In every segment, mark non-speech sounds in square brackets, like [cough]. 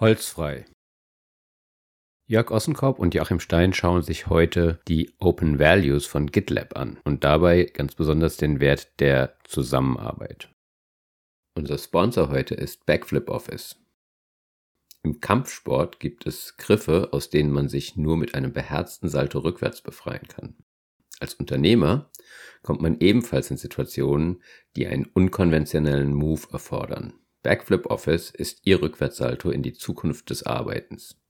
Holzfrei. Jörg Ossenkorb und Joachim Stein schauen sich heute die Open Values von GitLab an und dabei ganz besonders den Wert der Zusammenarbeit. Unser Sponsor heute ist Backflip Office. Im Kampfsport gibt es Griffe, aus denen man sich nur mit einem beherzten Salto rückwärts befreien kann. Als Unternehmer kommt man ebenfalls in Situationen, die einen unkonventionellen Move erfordern. Backflip Office ist Ihr Rückwärtssalto in die Zukunft des Arbeitens.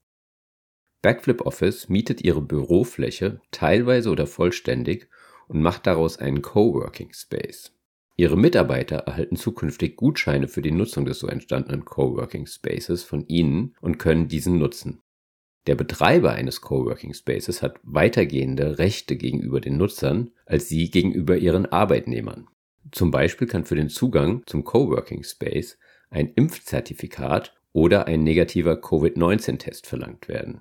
Backflip Office mietet Ihre Bürofläche teilweise oder vollständig und macht daraus einen Coworking Space. Ihre Mitarbeiter erhalten zukünftig Gutscheine für die Nutzung des so entstandenen Coworking Spaces von Ihnen und können diesen nutzen. Der Betreiber eines Coworking Spaces hat weitergehende Rechte gegenüber den Nutzern als Sie gegenüber Ihren Arbeitnehmern. Zum Beispiel kann für den Zugang zum Coworking Space ein Impfzertifikat oder ein negativer Covid-19-Test verlangt werden.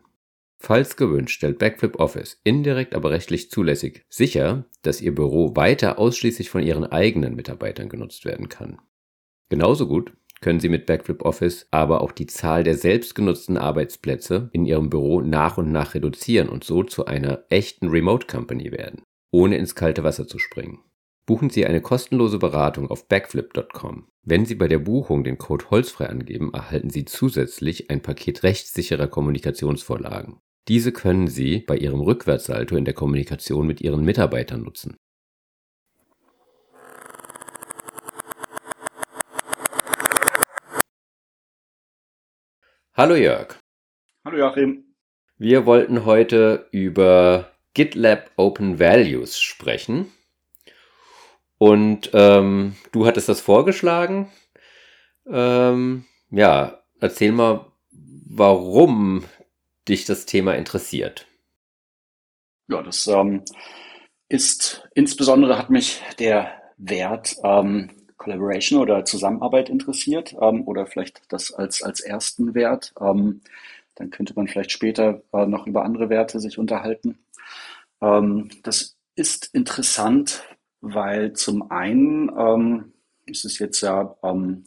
Falls gewünscht, stellt Backflip Office indirekt aber rechtlich zulässig sicher, dass Ihr Büro weiter ausschließlich von Ihren eigenen Mitarbeitern genutzt werden kann. Genauso gut können Sie mit Backflip Office aber auch die Zahl der selbstgenutzten Arbeitsplätze in Ihrem Büro nach und nach reduzieren und so zu einer echten Remote Company werden, ohne ins kalte Wasser zu springen. Buchen Sie eine kostenlose Beratung auf backflip.com. Wenn Sie bei der Buchung den Code Holzfrei angeben, erhalten Sie zusätzlich ein Paket rechtssicherer Kommunikationsvorlagen. Diese können Sie bei Ihrem Rückwärtssalto in der Kommunikation mit Ihren Mitarbeitern nutzen. Hallo Jörg. Hallo Joachim. Wir wollten heute über GitLab Open Values sprechen. Und ähm, du hattest das vorgeschlagen. Ähm, ja, erzähl mal, warum dich das Thema interessiert. Ja, das ähm, ist insbesondere hat mich der Wert ähm, Collaboration oder Zusammenarbeit interessiert ähm, oder vielleicht das als, als ersten Wert. Ähm, dann könnte man vielleicht später äh, noch über andere Werte sich unterhalten. Das ist interessant, weil zum einen ähm, ist es jetzt ja ähm,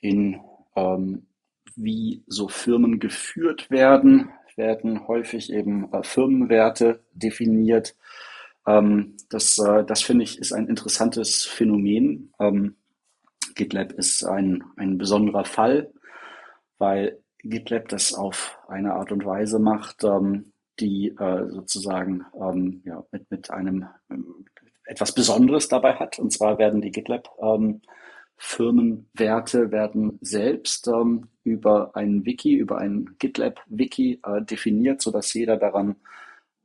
in ähm, wie so Firmen geführt werden, werden häufig eben äh, Firmenwerte definiert. Ähm, das äh, das finde ich ist ein interessantes Phänomen. Ähm, GitLab ist ein, ein besonderer Fall, weil GitLab das auf eine Art und Weise macht, ähm, die äh, sozusagen ähm, ja, mit, mit einem etwas Besonderes dabei hat. Und zwar werden die GitLab ähm, Firmenwerte werden selbst ähm, über ein Wiki, über ein GitLab-Wiki äh, definiert, sodass jeder daran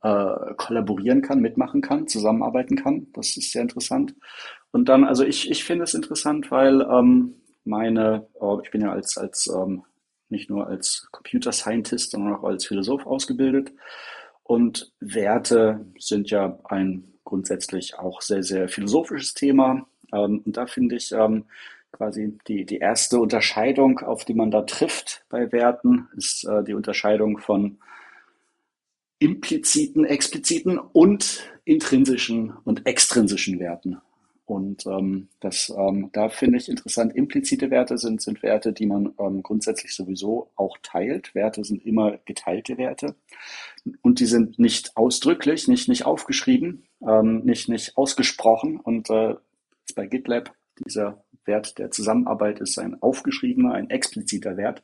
äh, kollaborieren kann, mitmachen kann, zusammenarbeiten kann. Das ist sehr interessant. Und dann, also ich, ich finde es interessant, weil ähm, meine, äh, ich bin ja als, als ähm, nicht nur als Computer Scientist, sondern auch als Philosoph ausgebildet. Und Werte sind ja ein grundsätzlich auch sehr, sehr philosophisches Thema. Ähm, und da finde ich ähm, quasi die, die erste Unterscheidung, auf die man da trifft bei Werten, ist äh, die Unterscheidung von impliziten, expliziten und intrinsischen und extrinsischen Werten. Und ähm, das, ähm, da finde ich interessant, implizite Werte sind, sind Werte, die man ähm, grundsätzlich sowieso auch teilt. Werte sind immer geteilte Werte. Und die sind nicht ausdrücklich, nicht, nicht aufgeschrieben, ähm, nicht, nicht ausgesprochen. Und äh, bei GitLab, dieser Wert der Zusammenarbeit ist ein aufgeschriebener, ein expliziter Wert.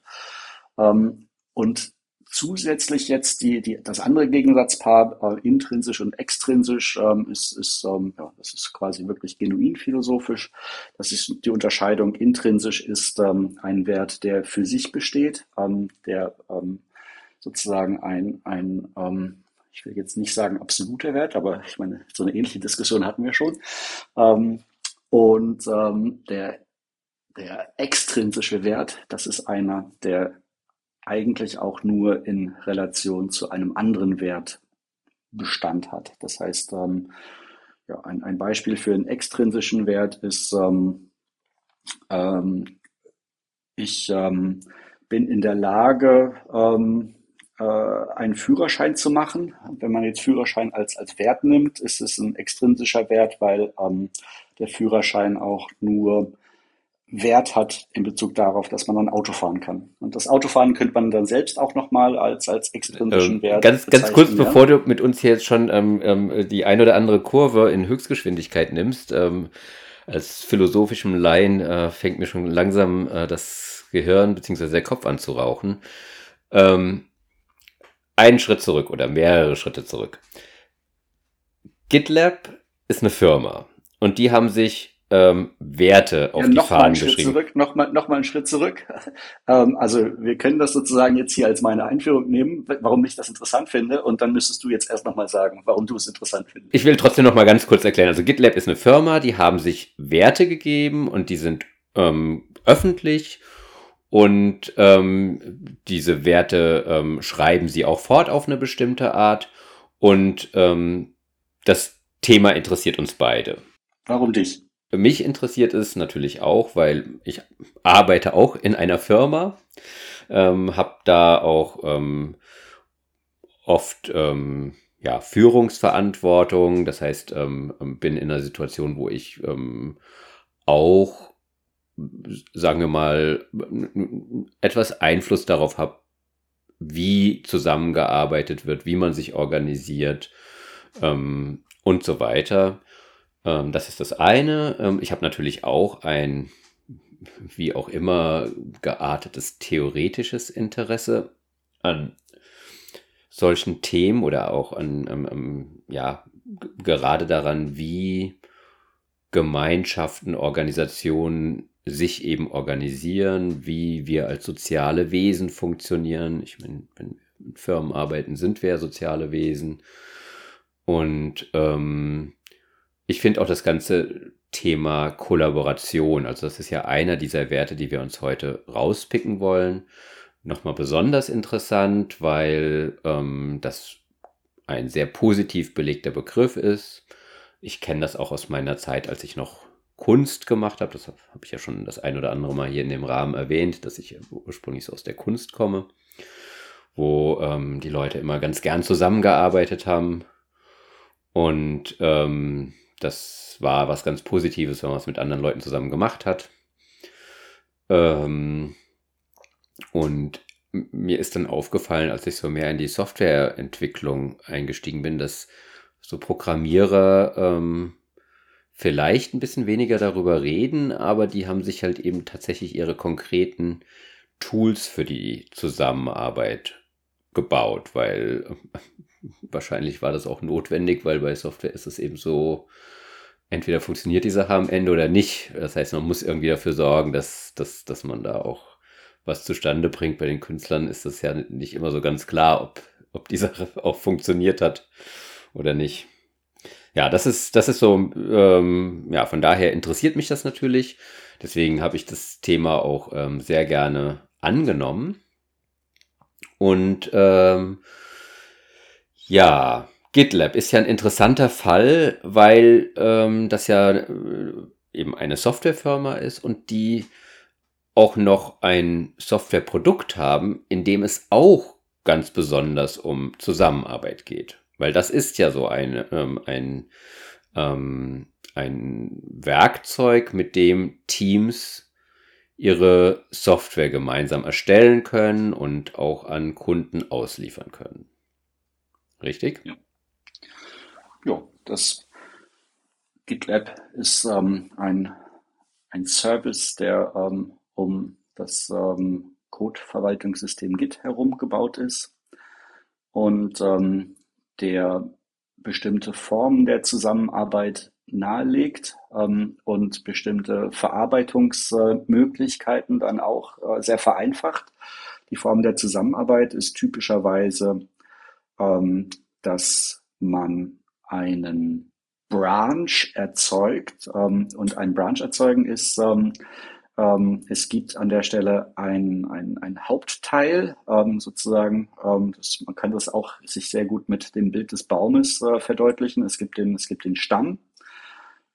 Ähm, und zusätzlich jetzt die, die, das andere Gegensatzpaar, äh, intrinsisch und extrinsisch, ähm, ist, ist ähm, ja, das ist quasi wirklich genuin philosophisch. Das ist die Unterscheidung. Intrinsisch ist ähm, ein Wert, der für sich besteht, ähm, der ähm, sozusagen ein, ein ähm, ich will jetzt nicht sagen absoluter Wert, aber ich meine, so eine ähnliche Diskussion hatten wir schon. Ähm, und ähm, der, der extrinsische Wert, das ist einer, der eigentlich auch nur in Relation zu einem anderen Wert Bestand hat. Das heißt, ähm, ja, ein, ein Beispiel für einen extrinsischen Wert ist, ähm, ähm, ich ähm, bin in der Lage, ähm, äh, einen Führerschein zu machen. Wenn man jetzt Führerschein als, als Wert nimmt, ist es ein extrinsischer Wert, weil ähm, der Führerschein auch nur Wert hat in Bezug darauf, dass man ein Auto fahren kann. Und das Autofahren könnte man dann selbst auch nochmal als, als extrinsischen ähm, Wert. Ganz, ganz kurz, ja? bevor du mit uns jetzt schon ähm, ähm, die ein oder andere Kurve in Höchstgeschwindigkeit nimmst, ähm, als philosophischem Laien äh, fängt mir schon langsam äh, das Gehirn bzw. der Kopf an zu rauchen. Ähm, einen Schritt zurück oder mehrere Schritte zurück. GitLab ist eine Firma und die haben sich ähm, Werte auf ja, die Fahnen geschrieben. Zurück, noch, mal, noch mal einen Schritt zurück. [laughs] ähm, also wir können das sozusagen jetzt hier als meine Einführung nehmen, warum ich das interessant finde. Und dann müsstest du jetzt erst noch mal sagen, warum du es interessant findest. Ich will trotzdem noch mal ganz kurz erklären. Also GitLab ist eine Firma, die haben sich Werte gegeben und die sind ähm, öffentlich. Und ähm, diese Werte ähm, schreiben sie auch fort auf eine bestimmte Art. Und ähm, das Thema interessiert uns beide. Warum dich? Mich interessiert es natürlich auch, weil ich arbeite auch in einer Firma, ähm, habe da auch ähm, oft ähm, ja, Führungsverantwortung. Das heißt, ähm, bin in einer Situation, wo ich ähm, auch, sagen wir mal, etwas Einfluss darauf habe, wie zusammengearbeitet wird, wie man sich organisiert ähm, und so weiter. Ähm, das ist das eine. Ähm, ich habe natürlich auch ein, wie auch immer, geartetes theoretisches Interesse an solchen Themen oder auch an, an, an ja, gerade daran, wie Gemeinschaften, Organisationen sich eben organisieren, wie wir als soziale Wesen funktionieren. Ich meine, wenn wir in Firmen arbeiten, sind wir ja soziale Wesen. Und ähm, ich finde auch das ganze Thema Kollaboration, also das ist ja einer dieser Werte, die wir uns heute rauspicken wollen, nochmal besonders interessant, weil ähm, das ein sehr positiv belegter Begriff ist. Ich kenne das auch aus meiner Zeit, als ich noch Kunst gemacht habe. Das habe ich ja schon das ein oder andere Mal hier in dem Rahmen erwähnt, dass ich ursprünglich so aus der Kunst komme, wo ähm, die Leute immer ganz gern zusammengearbeitet haben. Und ähm, das war was ganz Positives, wenn man es mit anderen Leuten zusammen gemacht hat. Ähm, und mir ist dann aufgefallen, als ich so mehr in die Softwareentwicklung eingestiegen bin, dass so Programmierer ähm, vielleicht ein bisschen weniger darüber reden, aber die haben sich halt eben tatsächlich ihre konkreten Tools für die Zusammenarbeit gebaut, weil wahrscheinlich war das auch notwendig, weil bei Software ist es eben so, entweder funktioniert die Sache am Ende oder nicht. Das heißt, man muss irgendwie dafür sorgen, dass, dass, dass man da auch was zustande bringt. Bei den Künstlern ist das ja nicht immer so ganz klar, ob, ob die Sache [laughs] auch funktioniert hat oder nicht. Ja, das ist, das ist so, ähm, ja, von daher interessiert mich das natürlich. Deswegen habe ich das Thema auch ähm, sehr gerne angenommen. Und ähm, ja, GitLab ist ja ein interessanter Fall, weil ähm, das ja äh, eben eine Softwarefirma ist und die auch noch ein Softwareprodukt haben, in dem es auch ganz besonders um Zusammenarbeit geht. Weil das ist ja so eine, ähm, ein, ähm, ein Werkzeug, mit dem Teams ihre Software gemeinsam erstellen können und auch an Kunden ausliefern können. Richtig? Ja, ja das GitLab ist ähm, ein, ein Service, der ähm, um das ähm, Code-Verwaltungssystem Git herum gebaut ist und ähm, der bestimmte Formen der Zusammenarbeit nahelegt ähm, und bestimmte Verarbeitungsmöglichkeiten dann auch äh, sehr vereinfacht. Die Form der Zusammenarbeit ist typischerweise ähm, dass man einen Branch erzeugt. Ähm, und ein Branch erzeugen ist, ähm, ähm, es gibt an der Stelle ein, ein, ein Hauptteil, ähm, sozusagen. Ähm, das, man kann das auch sich sehr gut mit dem Bild des Baumes äh, verdeutlichen. Es gibt den, es gibt den Stamm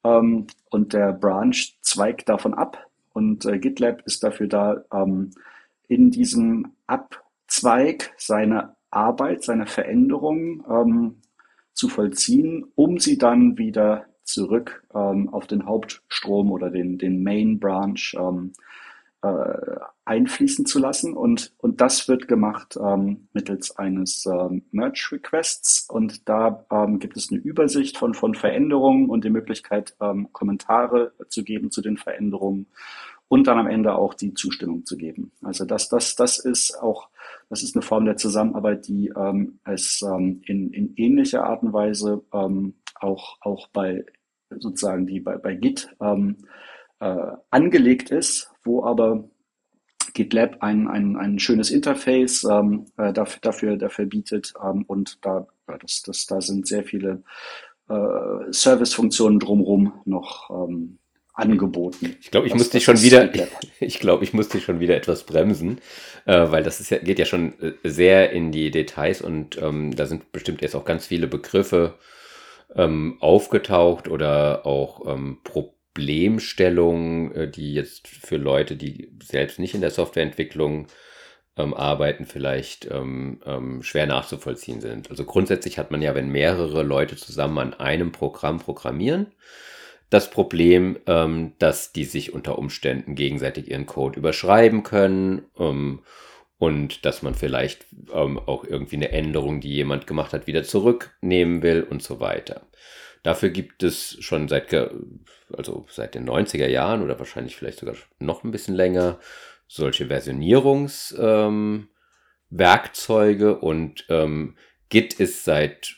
ähm, und der Branch zweigt davon ab. Und äh, GitLab ist dafür da, in diesem Abzweig seine Arbeit, seine Veränderung ähm, zu vollziehen, um sie dann wieder zurück ähm, auf den Hauptstrom oder den, den Main Branch ähm, äh, einfließen zu lassen. Und, und das wird gemacht ähm, mittels eines ähm, Merge Requests. Und da ähm, gibt es eine Übersicht von, von Veränderungen und die Möglichkeit, ähm, Kommentare zu geben zu den Veränderungen und dann am Ende auch die Zustimmung zu geben. Also das, das, das ist auch, das ist eine Form der Zusammenarbeit, die ähm, es ähm, in, in ähnlicher Art und Weise ähm, auch, auch bei sozusagen die bei, bei Git ähm, äh, angelegt ist, wo aber GitLab ein, ein, ein schönes Interface ähm, äh, dafür, dafür, dafür bietet ähm, und da, das, das, da sind sehr viele äh, Servicefunktionen drumherum noch ähm, angeboten. Ich glaube, ich muss dich schon wieder, [laughs] ich glaube, ich muss dich schon wieder etwas bremsen, äh, weil das ist ja, geht ja schon äh, sehr in die Details und ähm, da sind bestimmt jetzt auch ganz viele Begriffe ähm, aufgetaucht oder auch ähm, Problemstellungen, äh, die jetzt für Leute, die selbst nicht in der Softwareentwicklung ähm, arbeiten, vielleicht ähm, ähm, schwer nachzuvollziehen sind. Also grundsätzlich hat man ja, wenn mehrere Leute zusammen an einem Programm programmieren, das Problem, ähm, dass die sich unter Umständen gegenseitig ihren Code überschreiben können ähm, und dass man vielleicht ähm, auch irgendwie eine Änderung, die jemand gemacht hat, wieder zurücknehmen will und so weiter. Dafür gibt es schon seit, also seit den 90er Jahren oder wahrscheinlich vielleicht sogar noch ein bisschen länger solche Versionierungswerkzeuge ähm, und ähm, Git ist seit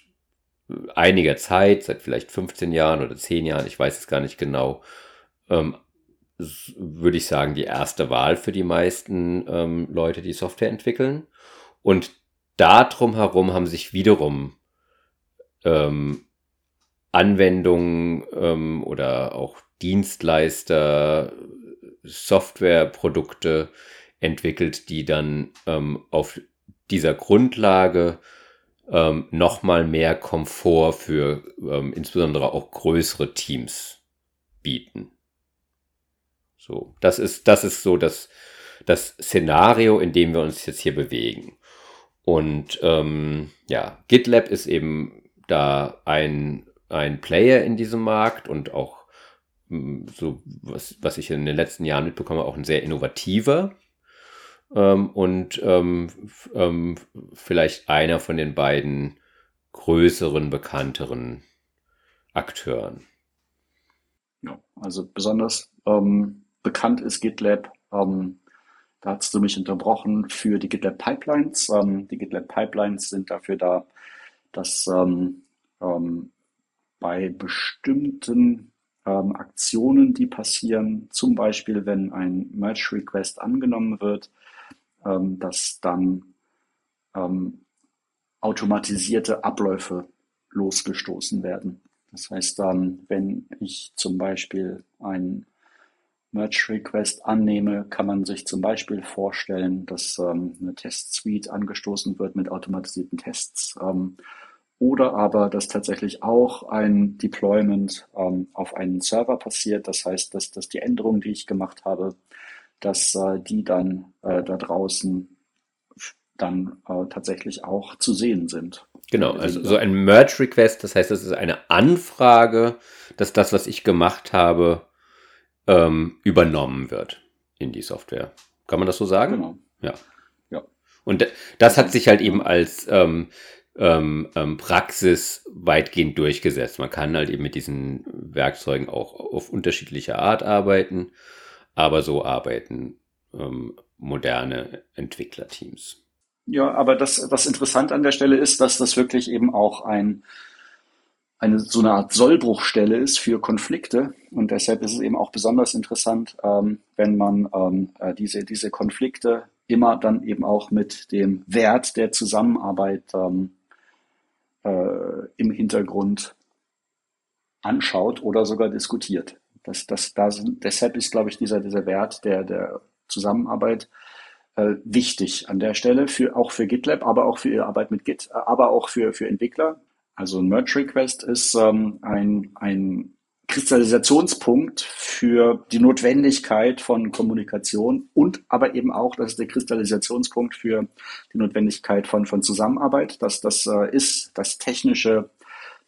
einiger Zeit, seit vielleicht 15 Jahren oder 10 Jahren, ich weiß es gar nicht genau, ähm, würde ich sagen, die erste Wahl für die meisten ähm, Leute, die Software entwickeln. Und darum herum haben sich wiederum ähm, Anwendungen ähm, oder auch Dienstleister, Softwareprodukte entwickelt, die dann ähm, auf dieser Grundlage ähm, nochmal mehr Komfort für ähm, insbesondere auch größere Teams bieten. So, das ist, das ist so das, das Szenario, in dem wir uns jetzt hier bewegen. Und ähm, ja, GitLab ist eben da ein ein Player in diesem Markt und auch mm, so, was, was ich in den letzten Jahren mitbekomme, auch ein sehr innovativer ähm, und ähm, ähm, vielleicht einer von den beiden größeren, bekannteren Akteuren. Ja, also besonders ähm, bekannt ist GitLab. Ähm, da hast du mich unterbrochen für die GitLab Pipelines. Ähm, die GitLab Pipelines sind dafür da, dass ähm, ähm, bei bestimmten Aktionen, die passieren, zum Beispiel wenn ein Merge Request angenommen wird, ähm, dass dann ähm, automatisierte Abläufe losgestoßen werden. Das heißt dann, wenn ich zum Beispiel ein Merge Request annehme, kann man sich zum Beispiel vorstellen, dass ähm, eine Test-Suite angestoßen wird mit automatisierten Tests. Ähm, oder aber, dass tatsächlich auch ein Deployment ähm, auf einen Server passiert. Das heißt, dass, dass die Änderungen, die ich gemacht habe, dass äh, die dann äh, da draußen dann äh, tatsächlich auch zu sehen sind. Genau, also so ein Merge Request, das heißt, das ist eine Anfrage, dass das, was ich gemacht habe, ähm, übernommen wird in die Software. Kann man das so sagen? Genau. Ja. ja. Und das hat sich halt eben als ähm, ähm, ähm, Praxis weitgehend durchgesetzt. Man kann halt eben mit diesen Werkzeugen auch auf unterschiedliche Art arbeiten, aber so arbeiten ähm, moderne Entwicklerteams. Ja, aber das, was interessant an der Stelle ist, dass das wirklich eben auch ein, eine so eine Art Sollbruchstelle ist für Konflikte. Und deshalb ist es eben auch besonders interessant, ähm, wenn man ähm, äh, diese, diese Konflikte immer dann eben auch mit dem Wert der Zusammenarbeit ähm, äh, im Hintergrund anschaut oder sogar diskutiert. Das, das, da sind, deshalb ist, glaube ich, dieser, dieser Wert der, der Zusammenarbeit äh, wichtig an der Stelle, für, auch für GitLab, aber auch für ihre Arbeit mit Git, aber auch für, für Entwickler. Also ein Merge Request ist ähm, ein, ein Kristallisationspunkt für die Notwendigkeit von Kommunikation und aber eben auch, das ist der Kristallisationspunkt für die Notwendigkeit von, von Zusammenarbeit. Das, das äh, ist das technische,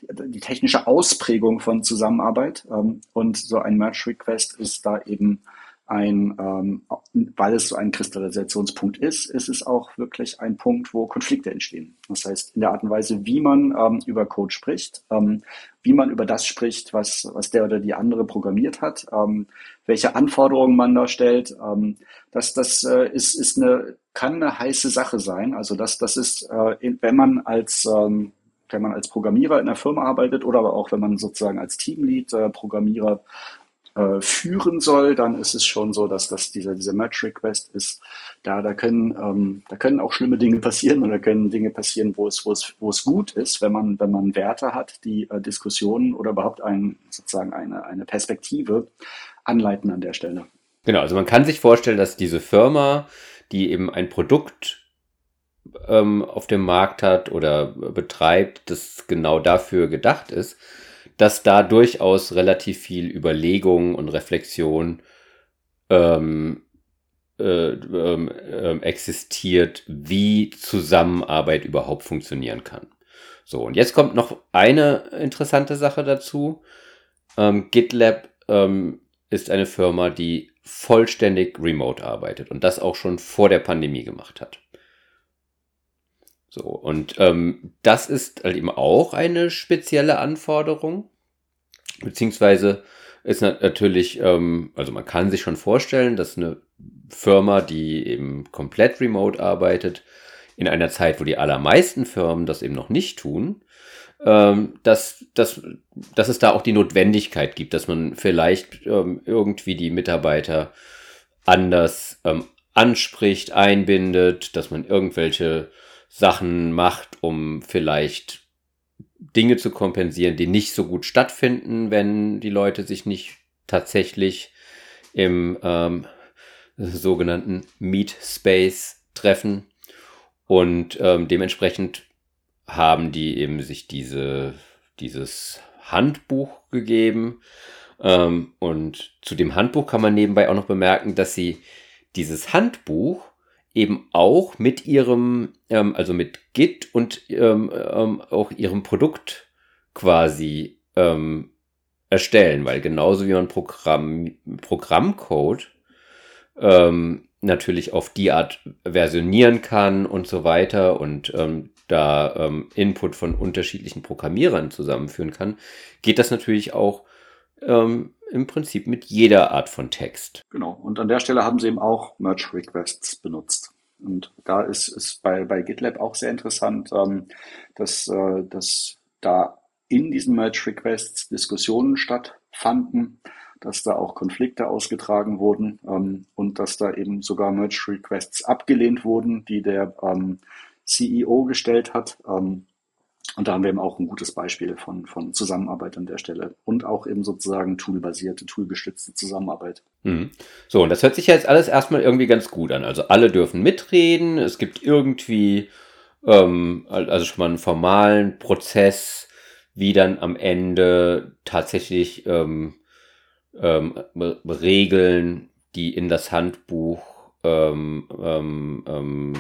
die technische Ausprägung von Zusammenarbeit. Ähm, und so ein Merge Request ist da eben ein, ähm, weil es so ein Kristallisationspunkt ist, ist es auch wirklich ein Punkt, wo Konflikte entstehen. Das heißt, in der Art und Weise, wie man ähm, über Code spricht, ähm, wie man über das spricht, was, was der oder die andere programmiert hat, ähm, welche Anforderungen man da stellt, ähm, das, das äh, ist, ist eine, kann eine heiße Sache sein. Also das, das ist, äh, wenn man als ähm, wenn man als Programmierer in einer Firma arbeitet oder aber auch wenn man sozusagen als Teamlead äh, Programmierer äh, führen soll, dann ist es schon so, dass das dieser, dieser Match Request ist. Da, da können, ähm, da können auch schlimme Dinge [laughs] passieren oder können Dinge passieren, wo es, wo es, wo es gut ist, wenn man, wenn man Werte hat, die äh, Diskussionen oder überhaupt ein, sozusagen eine, eine Perspektive anleiten an der Stelle. Genau, also man kann sich vorstellen, dass diese Firma, die eben ein Produkt ähm, auf dem Markt hat oder betreibt, das genau dafür gedacht ist, dass da durchaus relativ viel Überlegung und Reflexion ähm, äh, äh, existiert, wie Zusammenarbeit überhaupt funktionieren kann. So, und jetzt kommt noch eine interessante Sache dazu. Ähm, GitLab ähm, ist eine Firma, die vollständig remote arbeitet und das auch schon vor der Pandemie gemacht hat. So, und ähm, das ist halt eben auch eine spezielle Anforderung, beziehungsweise ist natürlich, ähm, also man kann sich schon vorstellen, dass eine Firma, die eben komplett remote arbeitet, in einer Zeit, wo die allermeisten Firmen das eben noch nicht tun, ähm, dass, dass, dass es da auch die Notwendigkeit gibt, dass man vielleicht ähm, irgendwie die Mitarbeiter anders ähm, anspricht, einbindet, dass man irgendwelche Sachen macht, um vielleicht Dinge zu kompensieren, die nicht so gut stattfinden, wenn die Leute sich nicht tatsächlich im ähm, sogenannten Meet Space treffen. Und ähm, dementsprechend haben die eben sich diese, dieses Handbuch gegeben. Ähm, und zu dem Handbuch kann man nebenbei auch noch bemerken, dass sie dieses Handbuch eben auch mit ihrem, ähm, also mit Git und ähm, ähm, auch ihrem Produkt quasi ähm, erstellen, weil genauso wie man Programm, Programmcode ähm, natürlich auf die Art versionieren kann und so weiter und ähm, da Input von unterschiedlichen Programmierern zusammenführen kann, geht das natürlich auch ähm, im Prinzip mit jeder Art von Text. Genau. Und an der Stelle haben sie eben auch Merge Requests benutzt. Und da ist es bei, bei GitLab auch sehr interessant, ähm, dass, äh, dass da in diesen Merge Requests Diskussionen stattfanden, dass da auch Konflikte ausgetragen wurden ähm, und dass da eben sogar Merge Requests abgelehnt wurden, die der ähm, CEO gestellt hat. Ähm, und da haben wir eben auch ein gutes Beispiel von, von Zusammenarbeit an der Stelle und auch eben sozusagen toolbasierte, toolgestützte Zusammenarbeit. Mhm. So, und das hört sich jetzt alles erstmal irgendwie ganz gut an. Also alle dürfen mitreden, es gibt irgendwie ähm, also schon mal einen formalen Prozess, wie dann am Ende tatsächlich ähm, ähm, Regeln, die in das Handbuch ähm, ähm, ähm,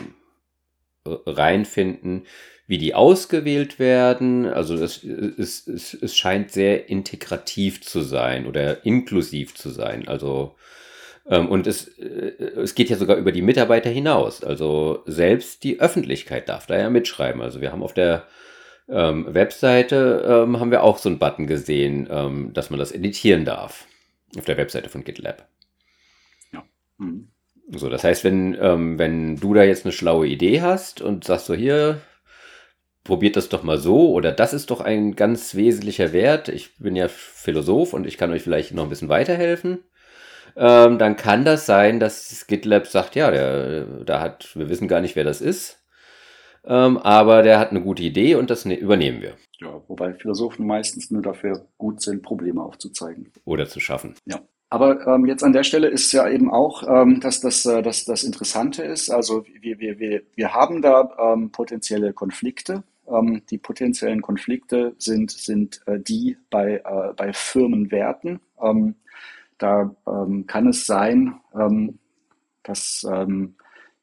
reinfinden, wie die ausgewählt werden. Also es, es, es, es scheint sehr integrativ zu sein oder inklusiv zu sein. Also ähm, und es, äh, es geht ja sogar über die Mitarbeiter hinaus. Also selbst die Öffentlichkeit darf da ja mitschreiben. Also wir haben auf der ähm, Webseite ähm, haben wir auch so einen Button gesehen, ähm, dass man das editieren darf. Auf der Webseite von GitLab. Ja. Mhm. So, das heißt, wenn, ähm, wenn du da jetzt eine schlaue Idee hast und sagst so, hier, probiert das doch mal so oder das ist doch ein ganz wesentlicher Wert. Ich bin ja Philosoph und ich kann euch vielleicht noch ein bisschen weiterhelfen. Ähm, dann kann das sein, dass GitLab sagt, ja, der, da hat, wir wissen gar nicht, wer das ist. Ähm, aber der hat eine gute Idee und das ne übernehmen wir. Ja, wobei Philosophen meistens nur dafür gut sind, Probleme aufzuzeigen. Oder zu schaffen. Ja. Aber ähm, jetzt an der Stelle ist ja eben auch, ähm, dass das, äh, dass das Interessante ist. Also wir, wir, wir, wir haben da ähm, potenzielle Konflikte ähm, die potenziellen Konflikte sind, sind äh, die bei, äh, bei Firmenwerten. Ähm, da ähm, kann es sein, ähm, dass ähm,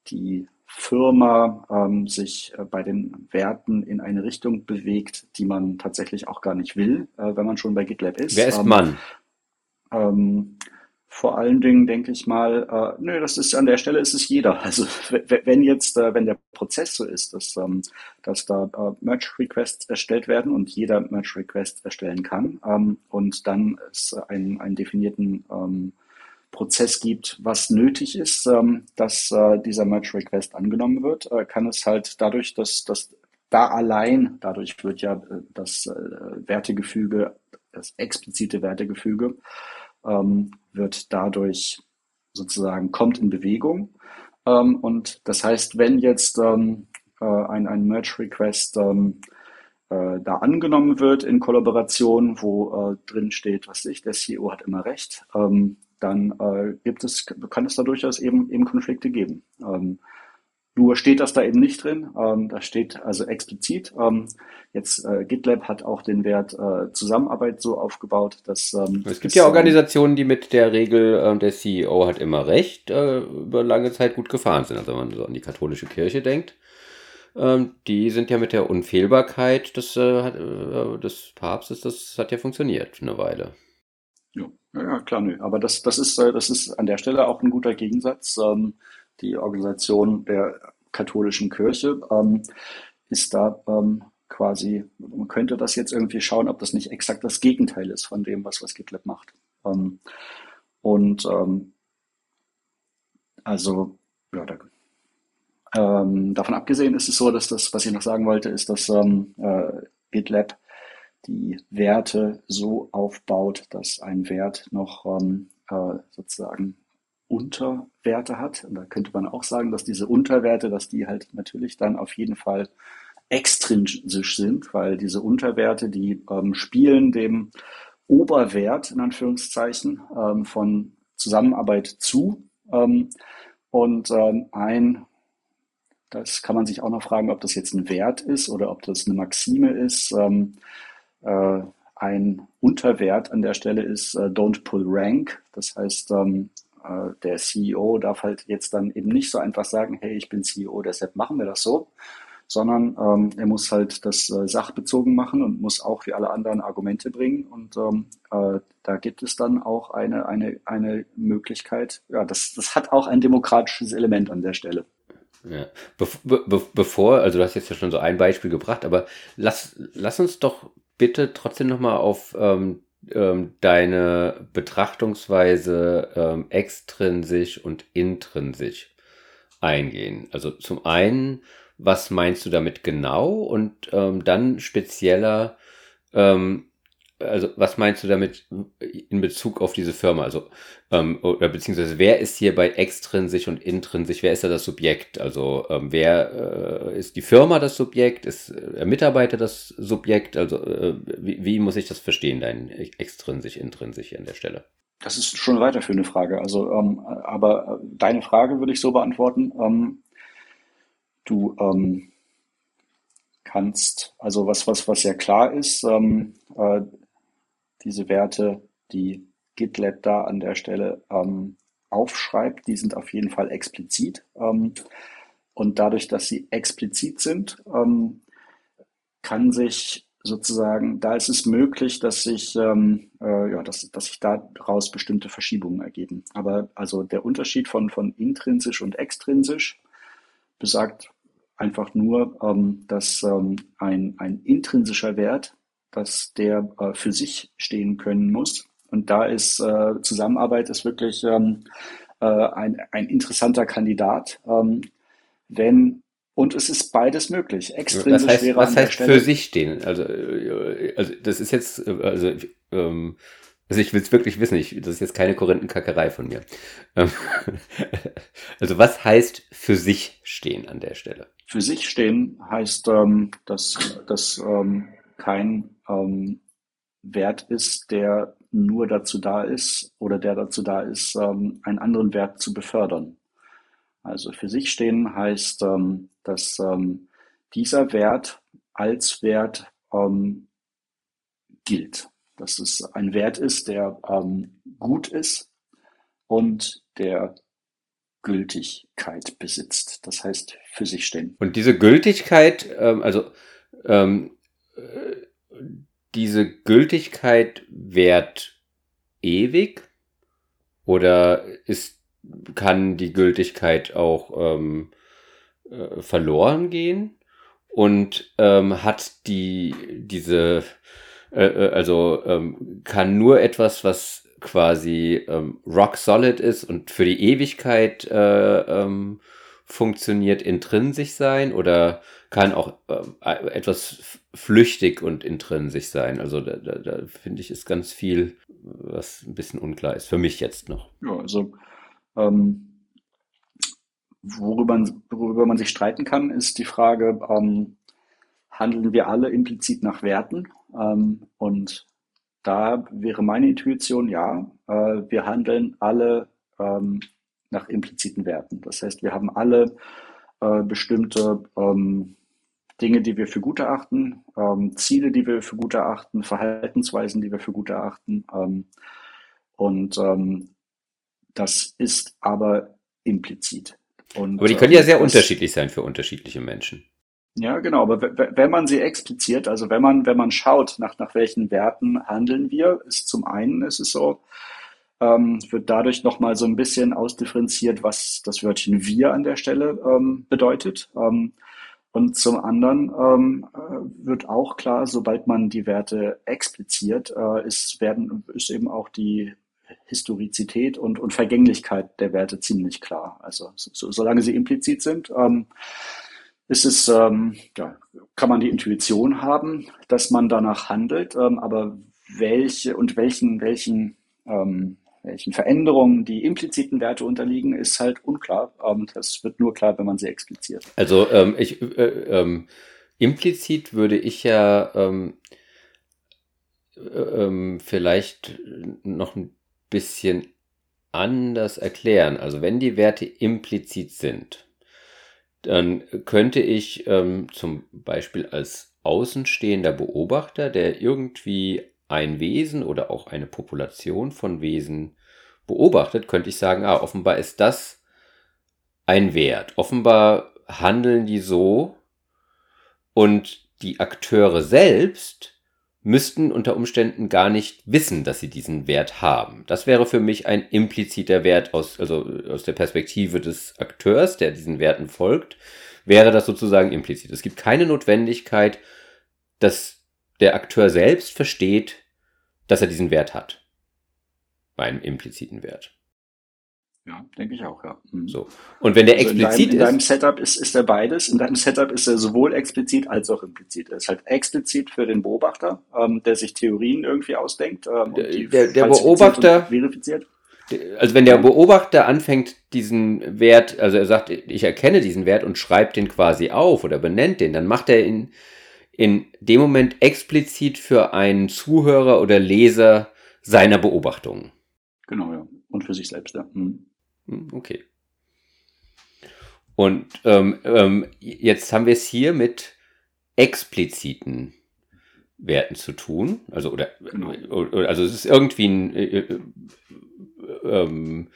die Firma ähm, sich äh, bei den Werten in eine Richtung bewegt, die man tatsächlich auch gar nicht will, äh, wenn man schon bei GitLab ist. Wer ist ähm, Mann? Ähm, vor allen Dingen denke ich mal, äh, nö, das ist an der Stelle ist es jeder. [laughs] Also wenn jetzt, äh, wenn der Prozess so ist, dass, ähm, dass da äh, Merge Requests erstellt werden und jeder Merge Request erstellen kann ähm, und dann es einen, einen definierten ähm, Prozess gibt, was nötig ist, ähm, dass äh, dieser Merge Request angenommen wird, äh, kann es halt dadurch, dass, dass da allein, dadurch wird ja äh, das Wertegefüge, das explizite Wertegefüge, ähm, wird dadurch sozusagen, kommt in Bewegung. Ähm, und das heißt, wenn jetzt ähm, äh, ein, ein Merge-Request ähm, äh, da angenommen wird in Kollaboration, wo äh, drin steht, was ich, der CEO hat immer recht, ähm, dann äh, gibt es, kann es da durchaus eben, eben Konflikte geben. Ähm, nur steht das da eben nicht drin. Ähm, da steht also explizit. Ähm, jetzt äh, GitLab hat auch den Wert äh, Zusammenarbeit so aufgebaut, dass ähm, es gibt ja ähm, Organisationen, die mit der Regel äh, der CEO hat immer recht äh, über lange Zeit gut gefahren sind. Also wenn man so an die katholische Kirche denkt, ähm, die sind ja mit der Unfehlbarkeit des, äh, äh, des Papstes, das hat ja funktioniert eine Weile. Ja, ja klar, nö. Aber das, das ist das ist an der Stelle auch ein guter Gegensatz. Die Organisation der katholischen Kirche, ähm, ist da ähm, quasi, man könnte das jetzt irgendwie schauen, ob das nicht exakt das Gegenteil ist von dem, was, was GitLab macht. Ähm, und ähm, also, ja, da, ähm, davon abgesehen ist es so, dass das, was ich noch sagen wollte, ist, dass ähm, äh, GitLab die Werte so aufbaut, dass ein Wert noch äh, sozusagen Unterwerte hat. Und da könnte man auch sagen, dass diese Unterwerte, dass die halt natürlich dann auf jeden Fall extrinsisch sind, weil diese Unterwerte, die ähm, spielen dem Oberwert in Anführungszeichen ähm, von Zusammenarbeit zu. Ähm, und ähm, ein, das kann man sich auch noch fragen, ob das jetzt ein Wert ist oder ob das eine Maxime ist. Ähm, äh, ein Unterwert an der Stelle ist äh, Don't Pull Rank. Das heißt, ähm, äh, der CEO darf halt jetzt dann eben nicht so einfach sagen, hey, ich bin CEO, deshalb machen wir das so, sondern ähm, er muss halt das äh, sachbezogen machen und muss auch wie alle anderen Argumente bringen. Und ähm, äh, da gibt es dann auch eine, eine, eine Möglichkeit, ja, das, das hat auch ein demokratisches Element an der Stelle. Ja. Be be bevor, also du hast jetzt ja schon so ein Beispiel gebracht, aber lass, lass uns doch bitte trotzdem nochmal auf ähm, ähm, deine Betrachtungsweise ähm, extrinsisch und intrinsisch eingehen. Also zum einen, was meinst du damit genau und ähm, dann spezieller, ähm, also was meinst du damit in Bezug auf diese Firma? Also ähm, oder beziehungsweise wer ist hier bei extrinsisch und intrinsisch? Wer ist da das Subjekt? Also ähm, wer äh, ist die Firma das Subjekt? Ist äh, der Mitarbeiter das Subjekt? Also äh, wie, wie muss ich das verstehen, dein extrinsisch, intrinsisch an der Stelle? Das ist schon eine weiterführende Frage. Also, ähm, aber deine Frage würde ich so beantworten. Ähm, du ähm, kannst, also was, was, was ja klar ist, ähm, äh, diese Werte, die GitLab da an der Stelle ähm, aufschreibt, die sind auf jeden Fall explizit. Ähm, und dadurch, dass sie explizit sind, ähm, kann sich sozusagen, da ist es möglich, dass sich, ähm, äh, ja, dass, dass sich daraus bestimmte Verschiebungen ergeben. Aber also der Unterschied von, von intrinsisch und extrinsisch besagt einfach nur, ähm, dass ähm, ein, ein intrinsischer Wert, dass der äh, für sich stehen können muss und da ist äh, Zusammenarbeit ist wirklich ähm, äh, ein, ein interessanter Kandidat. Ähm, wenn und es ist beides möglich. Extrinsisch was heißt, wäre was heißt für sich stehen? Also, äh, also das ist jetzt, äh, also, ähm, also ich will es wirklich wissen, ich, das ist jetzt keine Korinthenkackerei von mir. Ähm, [laughs] also was heißt für sich stehen an der Stelle? Für sich stehen heißt, ähm, dass, dass ähm, kein ähm, Wert ist, der nur dazu da ist oder der dazu da ist, ähm, einen anderen Wert zu befördern. Also für sich stehen heißt, ähm, dass ähm, dieser Wert als Wert ähm, gilt. Dass es ein Wert ist, der ähm, gut ist und der Gültigkeit besitzt. Das heißt, für sich stehen. Und diese Gültigkeit, also diese Gültigkeit währt ewig? Oder ist, kann die Gültigkeit auch ähm, äh, verloren gehen? Und ähm, hat die diese äh, äh, also ähm, kann nur etwas, was quasi ähm, rock solid ist und für die Ewigkeit äh, ähm, funktioniert, intrinsisch sein oder kann auch äh, etwas flüchtig und intrinsisch sein. Also da, da, da finde ich, ist ganz viel, was ein bisschen unklar ist, für mich jetzt noch. Ja, also ähm, worüber, worüber man sich streiten kann, ist die Frage, ähm, handeln wir alle implizit nach Werten? Ähm, und da wäre meine Intuition, ja, äh, wir handeln alle ähm, nach impliziten Werten. Das heißt, wir haben alle äh, bestimmte ähm, Dinge, die wir für gut erachten, ähm, Ziele, die wir für gut erachten, Verhaltensweisen, die wir für gut erachten. Ähm, und ähm, das ist aber implizit. Und, aber die können ja sehr unterschiedlich sein für unterschiedliche Menschen. Ja, genau. Aber wenn man sie expliziert, also wenn man, wenn man schaut, nach, nach welchen Werten handeln wir, ist zum einen, ist es so, ähm, wird dadurch nochmal so ein bisschen ausdifferenziert, was das Wörtchen wir an der Stelle ähm, bedeutet. Ähm, und zum anderen ähm, äh, wird auch klar, sobald man die Werte expliziert, äh, ist, werden, ist eben auch die Historizität und, und Vergänglichkeit der Werte ziemlich klar. Also so, solange sie implizit sind, ähm, ist es, ähm, ja, kann man die Intuition haben, dass man danach handelt, ähm, aber welche und welchen, welchen, ähm, welchen Veränderungen die impliziten Werte unterliegen, ist halt unklar. Ähm, das wird nur klar, wenn man sie expliziert. Also ähm, ich, äh, ähm, implizit würde ich ja ähm, äh, ähm, vielleicht noch ein bisschen anders erklären. Also wenn die Werte implizit sind, dann könnte ich ähm, zum Beispiel als außenstehender Beobachter, der irgendwie ein Wesen oder auch eine Population von Wesen beobachtet, könnte ich sagen, ah, offenbar ist das ein Wert. Offenbar handeln die so und die Akteure selbst müssten unter Umständen gar nicht wissen, dass sie diesen Wert haben. Das wäre für mich ein impliziter Wert aus, also aus der Perspektive des Akteurs, der diesen Werten folgt, wäre das sozusagen implizit. Es gibt keine Notwendigkeit, dass der Akteur selbst versteht, dass er diesen Wert hat. Bei einem impliziten Wert. Ja, denke ich auch, ja. Mhm. So. Und wenn der also explizit in deinem, ist. In deinem Setup ist, ist er beides. In deinem Setup ist er sowohl explizit als auch implizit. Er ist halt explizit für den Beobachter, ähm, der sich Theorien irgendwie ausdenkt. Ähm, der, der, der Beobachter. Verifiziert. Also wenn der Beobachter anfängt, diesen Wert, also er sagt, ich erkenne diesen Wert und schreibt den quasi auf oder benennt den, dann macht er ihn in dem Moment explizit für einen Zuhörer oder Leser seiner Beobachtungen. Genau, ja. Und für sich selbst, ja. Mhm. Hm, okay. Und ähm, ähm, jetzt haben wir es hier mit expliziten Werten zu tun. Also, oder, genau. also es ist irgendwie ein, äh, äh, ähm,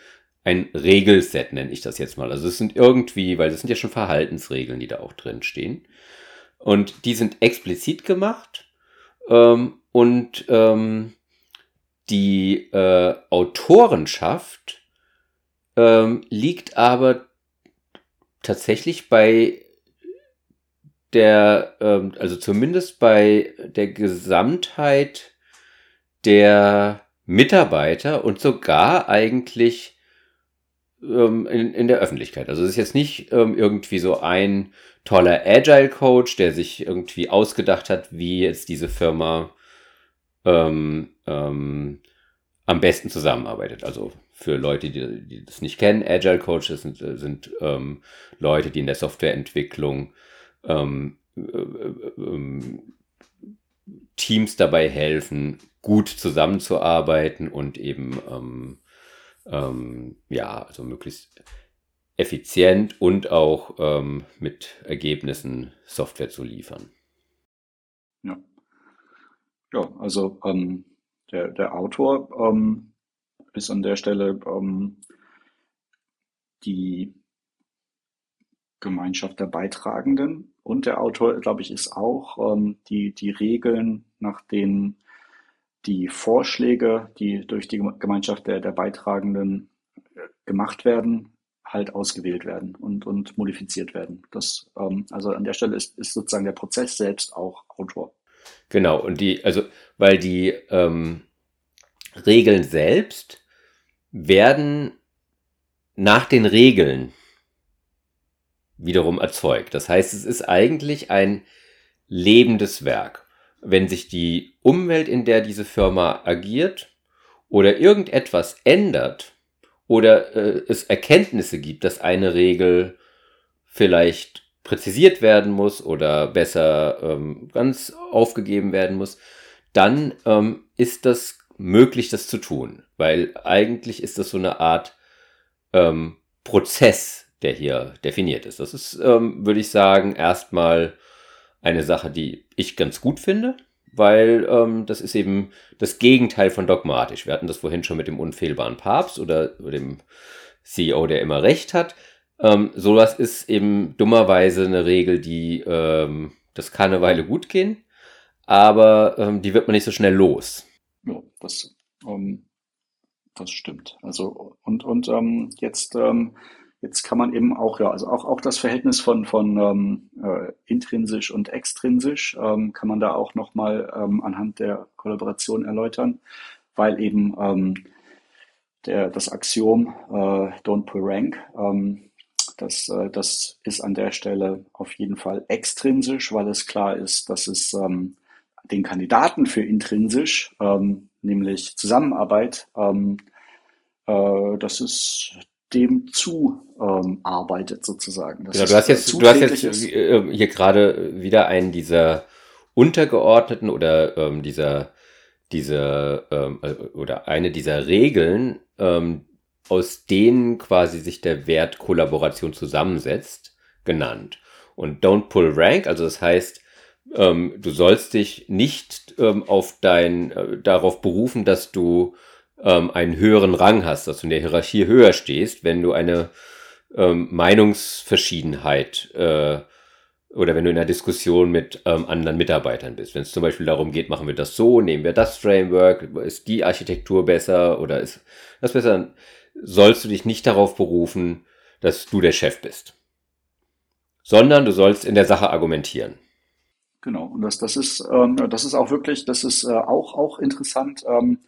ein Regelset, nenne ich das jetzt mal. Also es sind irgendwie, weil das sind ja schon Verhaltensregeln, die da auch drin stehen. Und die sind explizit gemacht. Ähm, und ähm, die äh, Autorenschaft ähm, liegt aber tatsächlich bei der, ähm, also zumindest bei der Gesamtheit der Mitarbeiter und sogar eigentlich ähm, in, in der Öffentlichkeit. Also es ist jetzt nicht ähm, irgendwie so ein toller Agile Coach, der sich irgendwie ausgedacht hat, wie jetzt diese Firma ähm, ähm, am besten zusammenarbeitet. Also für Leute, die, die das nicht kennen, Agile Coaches sind, sind ähm, Leute, die in der Softwareentwicklung ähm, äh, äh, Teams dabei helfen, gut zusammenzuarbeiten und eben ähm, ähm, ja, also möglichst effizient und auch ähm, mit Ergebnissen Software zu liefern. Ja, ja also ähm, der, der Autor ähm, ist an der Stelle ähm, die Gemeinschaft der Beitragenden und der Autor, glaube ich, ist auch ähm, die, die Regeln, nach denen die Vorschläge, die durch die Gemeinschaft der, der Beitragenden äh, gemacht werden, halt ausgewählt werden und, und modifiziert werden. Das, ähm, also an der Stelle ist, ist sozusagen der Prozess selbst auch Autor. Genau, und die, also, weil die ähm, Regeln selbst werden nach den Regeln wiederum erzeugt. Das heißt, es ist eigentlich ein lebendes Werk. Wenn sich die Umwelt, in der diese Firma agiert, oder irgendetwas ändert, oder äh, es Erkenntnisse gibt, dass eine Regel vielleicht präzisiert werden muss oder besser ähm, ganz aufgegeben werden muss, dann ähm, ist das möglich, das zu tun. Weil eigentlich ist das so eine Art ähm, Prozess, der hier definiert ist. Das ist, ähm, würde ich sagen, erstmal eine Sache, die ich ganz gut finde, weil ähm, das ist eben das Gegenteil von dogmatisch. Wir hatten das vorhin schon mit dem unfehlbaren Papst oder dem CEO, der immer recht hat. Ähm, sowas ist eben dummerweise eine Regel, die ähm, das kann eine Weile gut gehen, aber ähm, die wird man nicht so schnell los. Ja, das, ähm, das stimmt. Also und und ähm, jetzt ähm, Jetzt kann man eben auch, ja, also auch, auch das Verhältnis von, von ähm, äh, intrinsisch und extrinsisch ähm, kann man da auch nochmal ähm, anhand der Kollaboration erläutern, weil eben ähm, der, das Axiom äh, Don't Pull Rank, ähm, das, äh, das ist an der Stelle auf jeden Fall extrinsisch, weil es klar ist, dass es ähm, den Kandidaten für intrinsisch, ähm, nämlich Zusammenarbeit, ähm, äh, das ist dem zu ähm, sozusagen. Das genau, du hast jetzt, du hast jetzt äh, hier gerade wieder einen dieser untergeordneten oder ähm, dieser diese ähm, äh, oder eine dieser Regeln, ähm, aus denen quasi sich der Wert Kollaboration zusammensetzt, genannt. Und don't pull rank, also das heißt, ähm, du sollst dich nicht ähm, auf dein äh, darauf berufen, dass du ähm, einen höheren Rang hast, dass du in der Hierarchie höher stehst, wenn du eine ähm, Meinungsverschiedenheit äh, oder wenn du in einer Diskussion mit ähm, anderen Mitarbeitern bist. Wenn es zum Beispiel darum geht, machen wir das so, nehmen wir das Framework, ist die Architektur besser oder ist das besser, sollst du dich nicht darauf berufen, dass du der Chef bist, sondern du sollst in der Sache argumentieren. Genau, und das, das ist, ähm, das ist auch wirklich, das ist äh, auch, auch interessant. Ähm,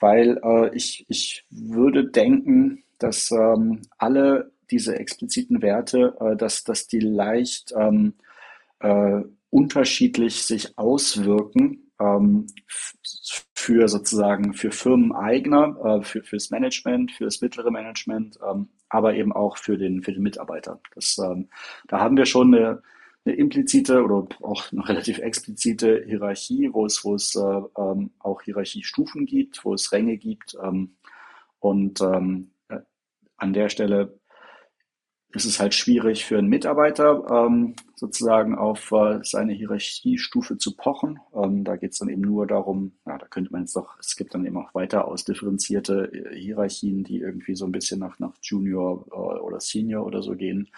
weil äh, ich, ich würde denken, dass ähm, alle diese expliziten Werte, äh, dass, dass die leicht ähm, äh, unterschiedlich sich auswirken ähm, für sozusagen für Firmeneigner, äh, für fürs Management, für das mittlere Management, ähm, aber eben auch für den für den Mitarbeiter. Das, ähm, da haben wir schon eine eine implizite oder auch eine [laughs] relativ explizite Hierarchie, wo es, wo es äh, ähm, auch Hierarchiestufen gibt, wo es Ränge gibt. Ähm, und ähm, äh, an der Stelle ist es halt schwierig für einen Mitarbeiter ähm, sozusagen auf äh, seine Hierarchiestufe zu pochen. Ähm, da geht es dann eben nur darum, ja, da könnte man jetzt doch, es gibt dann eben auch weiter ausdifferenzierte äh, Hierarchien, die irgendwie so ein bisschen nach, nach Junior äh, oder Senior oder so gehen.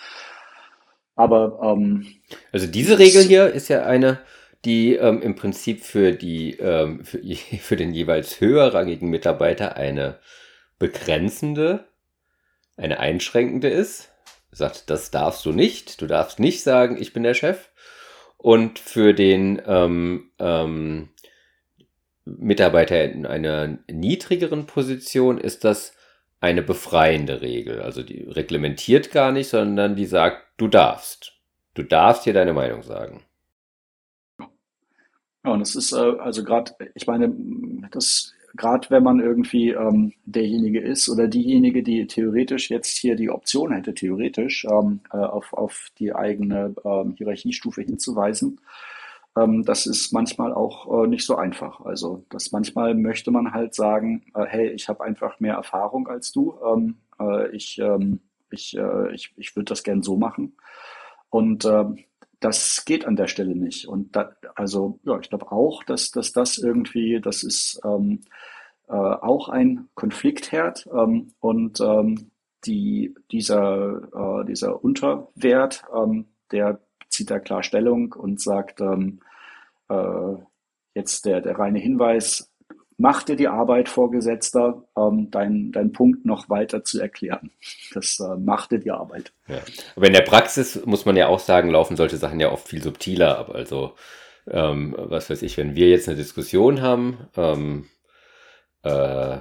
Aber ähm, also diese Regel hier ist ja eine, die ähm, im Prinzip für die ähm, für, [laughs] für den jeweils höherrangigen Mitarbeiter eine begrenzende, eine einschränkende ist. Sagt, das darfst du nicht. Du darfst nicht sagen, ich bin der Chef. Und für den ähm, ähm, Mitarbeiter in einer niedrigeren Position ist das eine befreiende Regel. Also die reglementiert gar nicht, sondern die sagt, du darfst. Du darfst hier deine Meinung sagen. Ja, und das ist äh, also gerade, ich meine, das gerade wenn man irgendwie ähm, derjenige ist oder diejenige, die theoretisch jetzt hier die Option hätte, theoretisch ähm, äh, auf, auf die eigene ähm, Hierarchiestufe hinzuweisen, ähm, das ist manchmal auch äh, nicht so einfach. Also das manchmal möchte man halt sagen, äh, hey, ich habe einfach mehr Erfahrung als du, ähm, äh, ich, ähm, ich, äh, ich, ich würde das gern so machen. Und äh, das geht an der Stelle nicht. Und da, also ja, ich glaube auch, dass, dass das irgendwie, das ist ähm, äh, auch ein Konfliktherd ähm, und ähm, die, dieser, äh, dieser Unterwert, ähm, der zieht da klar Stellung und sagt, ähm, äh, jetzt der, der reine Hinweis, mach dir die Arbeit, Vorgesetzter, ähm, deinen dein Punkt noch weiter zu erklären. Das äh, macht dir die Arbeit. Ja. Aber in der Praxis muss man ja auch sagen, laufen solche Sachen ja oft viel subtiler ab. Also, ähm, was weiß ich, wenn wir jetzt eine Diskussion haben, ähm, äh,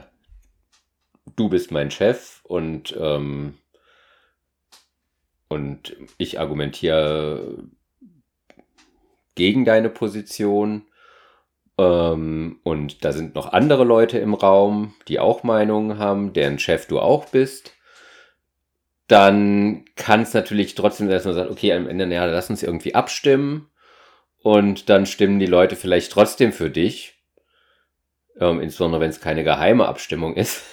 du bist mein Chef und, ähm, und ich argumentiere gegen deine Position. Ähm, und da sind noch andere Leute im Raum, die auch Meinungen haben, deren Chef du auch bist. Dann kann es natürlich trotzdem, dass man sagt, okay, am Ende, ja, lass uns irgendwie abstimmen. Und dann stimmen die Leute vielleicht trotzdem für dich. Ähm, insbesondere wenn es keine geheime Abstimmung ist.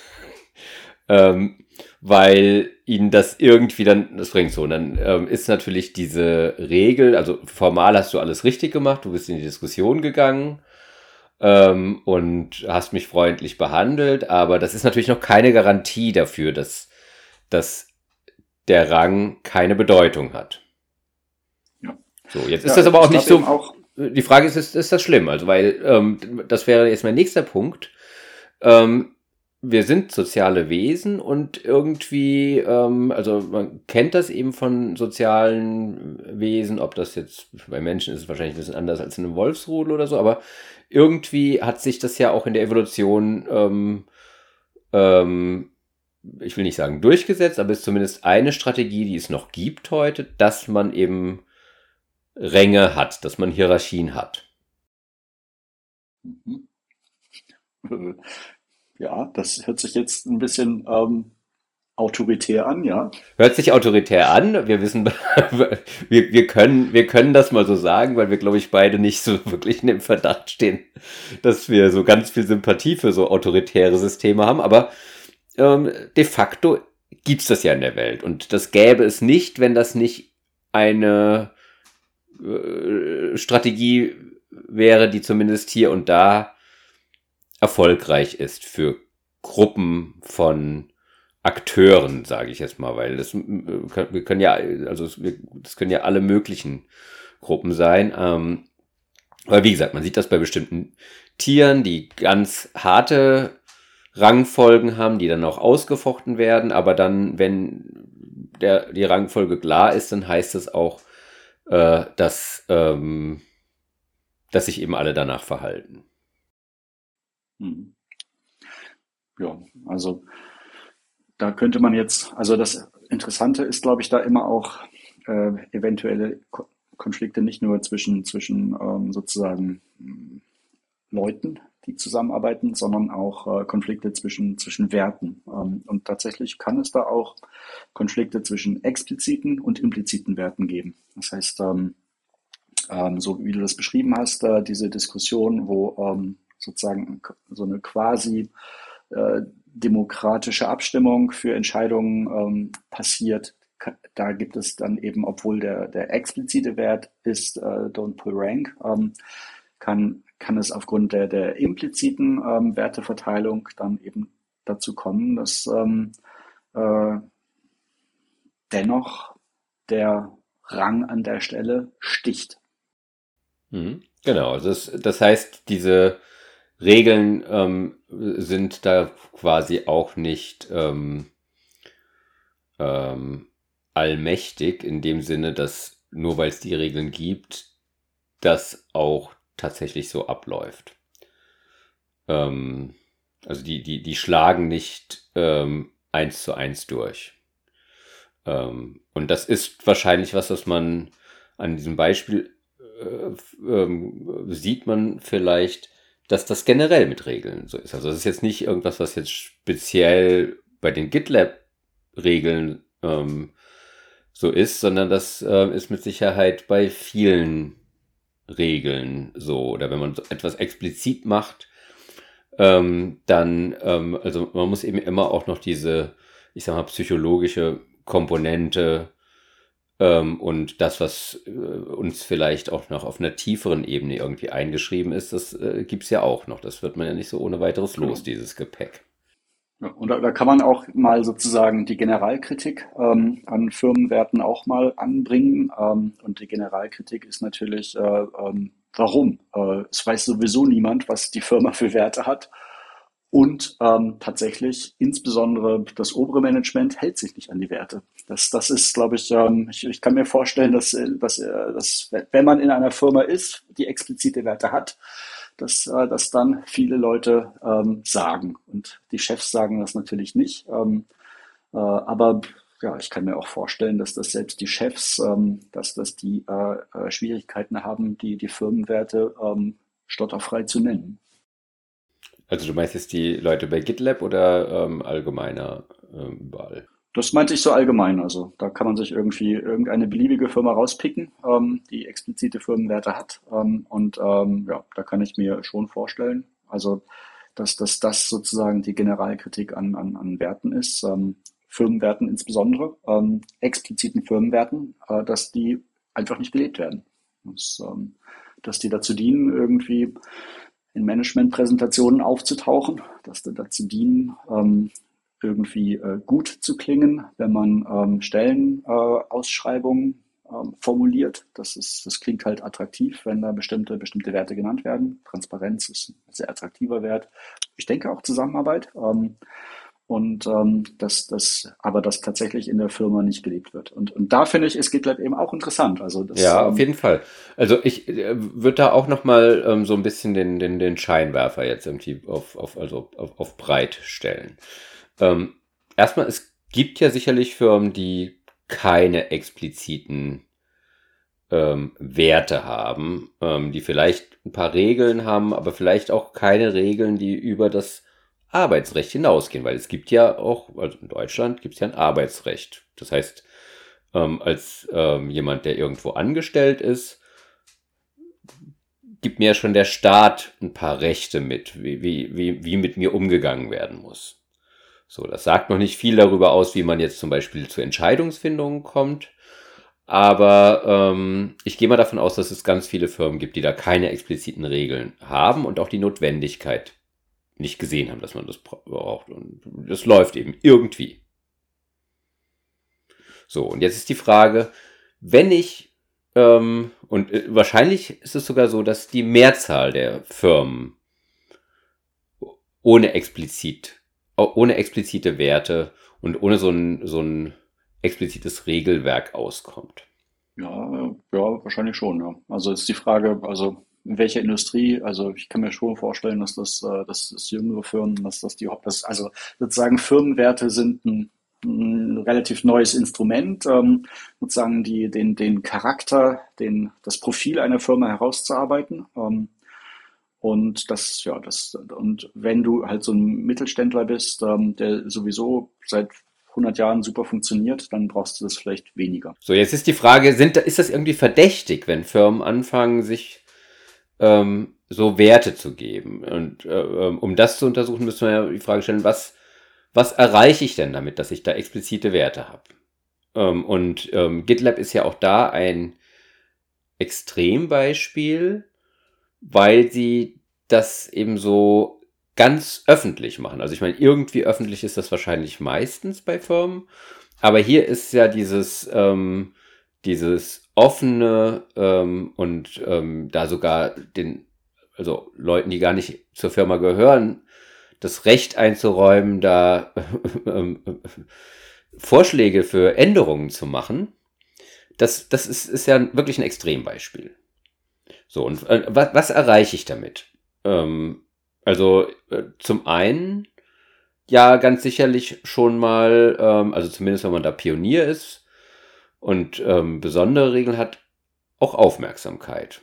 [laughs] ähm, weil ihnen das irgendwie dann, das bringt so. Und dann ähm, ist natürlich diese Regel, also formal hast du alles richtig gemacht, du bist in die Diskussion gegangen ähm, und hast mich freundlich behandelt, aber das ist natürlich noch keine Garantie dafür, dass, dass der Rang keine Bedeutung hat. Ja. So, jetzt ist ja, das aber auch nicht so. Auch die Frage ist, ist, ist das schlimm? Also, weil ähm, das wäre jetzt mein nächster Punkt. Ähm, wir sind soziale Wesen und irgendwie, ähm, also man kennt das eben von sozialen Wesen, ob das jetzt bei Menschen ist es wahrscheinlich ein bisschen anders als in einem Wolfsrudel oder so, aber irgendwie hat sich das ja auch in der Evolution, ähm, ähm, ich will nicht sagen durchgesetzt, aber es ist zumindest eine Strategie, die es noch gibt heute, dass man eben Ränge hat, dass man Hierarchien hat. Mhm. Ja, das hört sich jetzt ein bisschen ähm, autoritär an, ja. Hört sich autoritär an. Wir wissen, [laughs] wir, wir, können, wir können das mal so sagen, weil wir, glaube ich, beide nicht so [laughs] wirklich in dem Verdacht stehen, dass wir so ganz viel Sympathie für so autoritäre Systeme haben. Aber ähm, de facto gibt's das ja in der Welt. Und das gäbe es nicht, wenn das nicht eine äh, Strategie wäre, die zumindest hier und da erfolgreich ist für Gruppen von Akteuren, sage ich jetzt mal, weil das wir können ja, also das können ja alle möglichen Gruppen sein. Ähm, aber wie gesagt, man sieht das bei bestimmten Tieren, die ganz harte Rangfolgen haben, die dann auch ausgefochten werden, aber dann, wenn der, die Rangfolge klar ist, dann heißt es auch, äh, dass, ähm, dass sich eben alle danach verhalten. Hm. Ja, also da könnte man jetzt, also das Interessante ist, glaube ich, da immer auch äh, eventuelle Ko Konflikte nicht nur zwischen, zwischen ähm, sozusagen hm, Leuten, die zusammenarbeiten, sondern auch äh, Konflikte zwischen, zwischen Werten. Ähm, und tatsächlich kann es da auch Konflikte zwischen expliziten und impliziten Werten geben. Das heißt, ähm, ähm, so wie du das beschrieben hast, äh, diese Diskussion, wo ähm, sozusagen so eine quasi äh, demokratische Abstimmung für Entscheidungen ähm, passiert. Da gibt es dann eben, obwohl der, der explizite Wert ist, äh, don't pull rank, ähm, kann, kann es aufgrund der, der impliziten ähm, Werteverteilung dann eben dazu kommen, dass ähm, äh, dennoch der Rang an der Stelle sticht. Mhm. Genau, also das, das heißt, diese Regeln ähm, sind da quasi auch nicht ähm, ähm, allmächtig in dem Sinne, dass nur weil es die Regeln gibt, das auch tatsächlich so abläuft. Ähm, also die, die, die schlagen nicht ähm, eins zu eins durch. Ähm, und das ist wahrscheinlich was, was man an diesem Beispiel äh, sieht man vielleicht, dass das generell mit Regeln so ist. Also das ist jetzt nicht irgendwas, was jetzt speziell bei den GitLab-Regeln ähm, so ist, sondern das äh, ist mit Sicherheit bei vielen Regeln so. Oder wenn man etwas explizit macht, ähm, dann, ähm, also man muss eben immer auch noch diese, ich sag mal, psychologische Komponente ähm, und das, was äh, uns vielleicht auch noch auf einer tieferen Ebene irgendwie eingeschrieben ist, das äh, gibt es ja auch noch. Das wird man ja nicht so ohne weiteres los, dieses Gepäck. Ja, und da, da kann man auch mal sozusagen die Generalkritik ähm, an Firmenwerten auch mal anbringen. Ähm, und die Generalkritik ist natürlich, äh, ähm, warum? Äh, es weiß sowieso niemand, was die Firma für Werte hat. Und ähm, tatsächlich, insbesondere das obere Management hält sich nicht an die Werte. Das, das ist, glaube ich, ähm, ich, ich kann mir vorstellen, dass, dass, äh, dass, wenn man in einer Firma ist, die explizite Werte hat, dass, äh, dass dann viele Leute ähm, sagen. Und die Chefs sagen das natürlich nicht. Ähm, äh, aber ja, ich kann mir auch vorstellen, dass das selbst die Chefs, ähm, dass, dass die äh, äh Schwierigkeiten haben, die, die Firmenwerte ähm, stotterfrei zu nennen. Also du meinst jetzt die Leute bei GitLab oder ähm, allgemeiner überall? Das meinte ich so allgemein. Also da kann man sich irgendwie irgendeine beliebige Firma rauspicken, ähm, die explizite Firmenwerte hat. Ähm, und ähm, ja, da kann ich mir schon vorstellen, also dass, dass das sozusagen die Generalkritik an, an, an Werten ist, ähm, Firmenwerten insbesondere, ähm, expliziten Firmenwerten, äh, dass die einfach nicht gelebt werden. Das, ähm, dass die dazu dienen, irgendwie in Managementpräsentationen aufzutauchen, dass die dazu dienen, ähm, irgendwie äh, gut zu klingen, wenn man ähm, Stellenausschreibungen äh, ähm, formuliert. Das, ist, das klingt halt attraktiv, wenn da bestimmte, bestimmte Werte genannt werden. Transparenz ist ein sehr attraktiver Wert. Ich denke auch Zusammenarbeit. Ähm, und ähm, dass das aber das tatsächlich in der Firma nicht gelebt wird. Und, und da finde ich, ist GitLab eben auch interessant. Also das, ja, auf ähm, jeden Fall. Also ich äh, würde da auch noch mal ähm, so ein bisschen den, den, den Scheinwerfer jetzt irgendwie auf, auf, also auf, auf breit stellen. Ähm, erstmal, es gibt ja sicherlich Firmen, die keine expliziten ähm, Werte haben, ähm, die vielleicht ein paar Regeln haben, aber vielleicht auch keine Regeln, die über das Arbeitsrecht hinausgehen, weil es gibt ja auch, also in Deutschland gibt es ja ein Arbeitsrecht. Das heißt, ähm, als ähm, jemand, der irgendwo angestellt ist, gibt mir schon der Staat ein paar Rechte mit, wie, wie, wie, wie mit mir umgegangen werden muss. So, das sagt noch nicht viel darüber aus, wie man jetzt zum Beispiel zu Entscheidungsfindungen kommt. Aber ähm, ich gehe mal davon aus, dass es ganz viele Firmen gibt, die da keine expliziten Regeln haben und auch die Notwendigkeit nicht gesehen haben, dass man das braucht. Und das läuft eben irgendwie. So, und jetzt ist die Frage, wenn ich, ähm, und äh, wahrscheinlich ist es sogar so, dass die Mehrzahl der Firmen ohne explizit ohne explizite Werte und ohne so ein, so ein explizites Regelwerk auskommt. Ja, ja, wahrscheinlich schon, ja. Also ist die Frage, also in welcher Industrie, also ich kann mir schon vorstellen, dass das, äh, dass das jüngere Firmen, dass das die das, also sozusagen Firmenwerte sind ein, ein relativ neues Instrument, ähm, sozusagen die, den, den Charakter, den, das Profil einer Firma herauszuarbeiten. Ähm, und das, ja, das, und wenn du halt so ein Mittelständler bist, ähm, der sowieso seit 100 Jahren super funktioniert, dann brauchst du das vielleicht weniger. So, jetzt ist die Frage, sind, ist das irgendwie verdächtig, wenn Firmen anfangen, sich ähm, so Werte zu geben? Und äh, ähm, um das zu untersuchen, müssen wir ja die Frage stellen, was, was erreiche ich denn damit, dass ich da explizite Werte habe? Ähm, und ähm, GitLab ist ja auch da ein Extrembeispiel, weil sie das eben so ganz öffentlich machen. Also ich meine, irgendwie öffentlich ist das wahrscheinlich meistens bei Firmen, aber hier ist ja dieses, ähm, dieses offene ähm, und ähm, da sogar den, also Leuten, die gar nicht zur Firma gehören, das Recht einzuräumen, da ähm, [laughs] Vorschläge für Änderungen zu machen. Das, das ist, ist ja wirklich ein Extrembeispiel. So, und äh, was, was erreiche ich damit? Ähm, also äh, zum einen ja ganz sicherlich schon mal, ähm, also zumindest wenn man da Pionier ist und ähm, besondere Regeln hat, auch Aufmerksamkeit.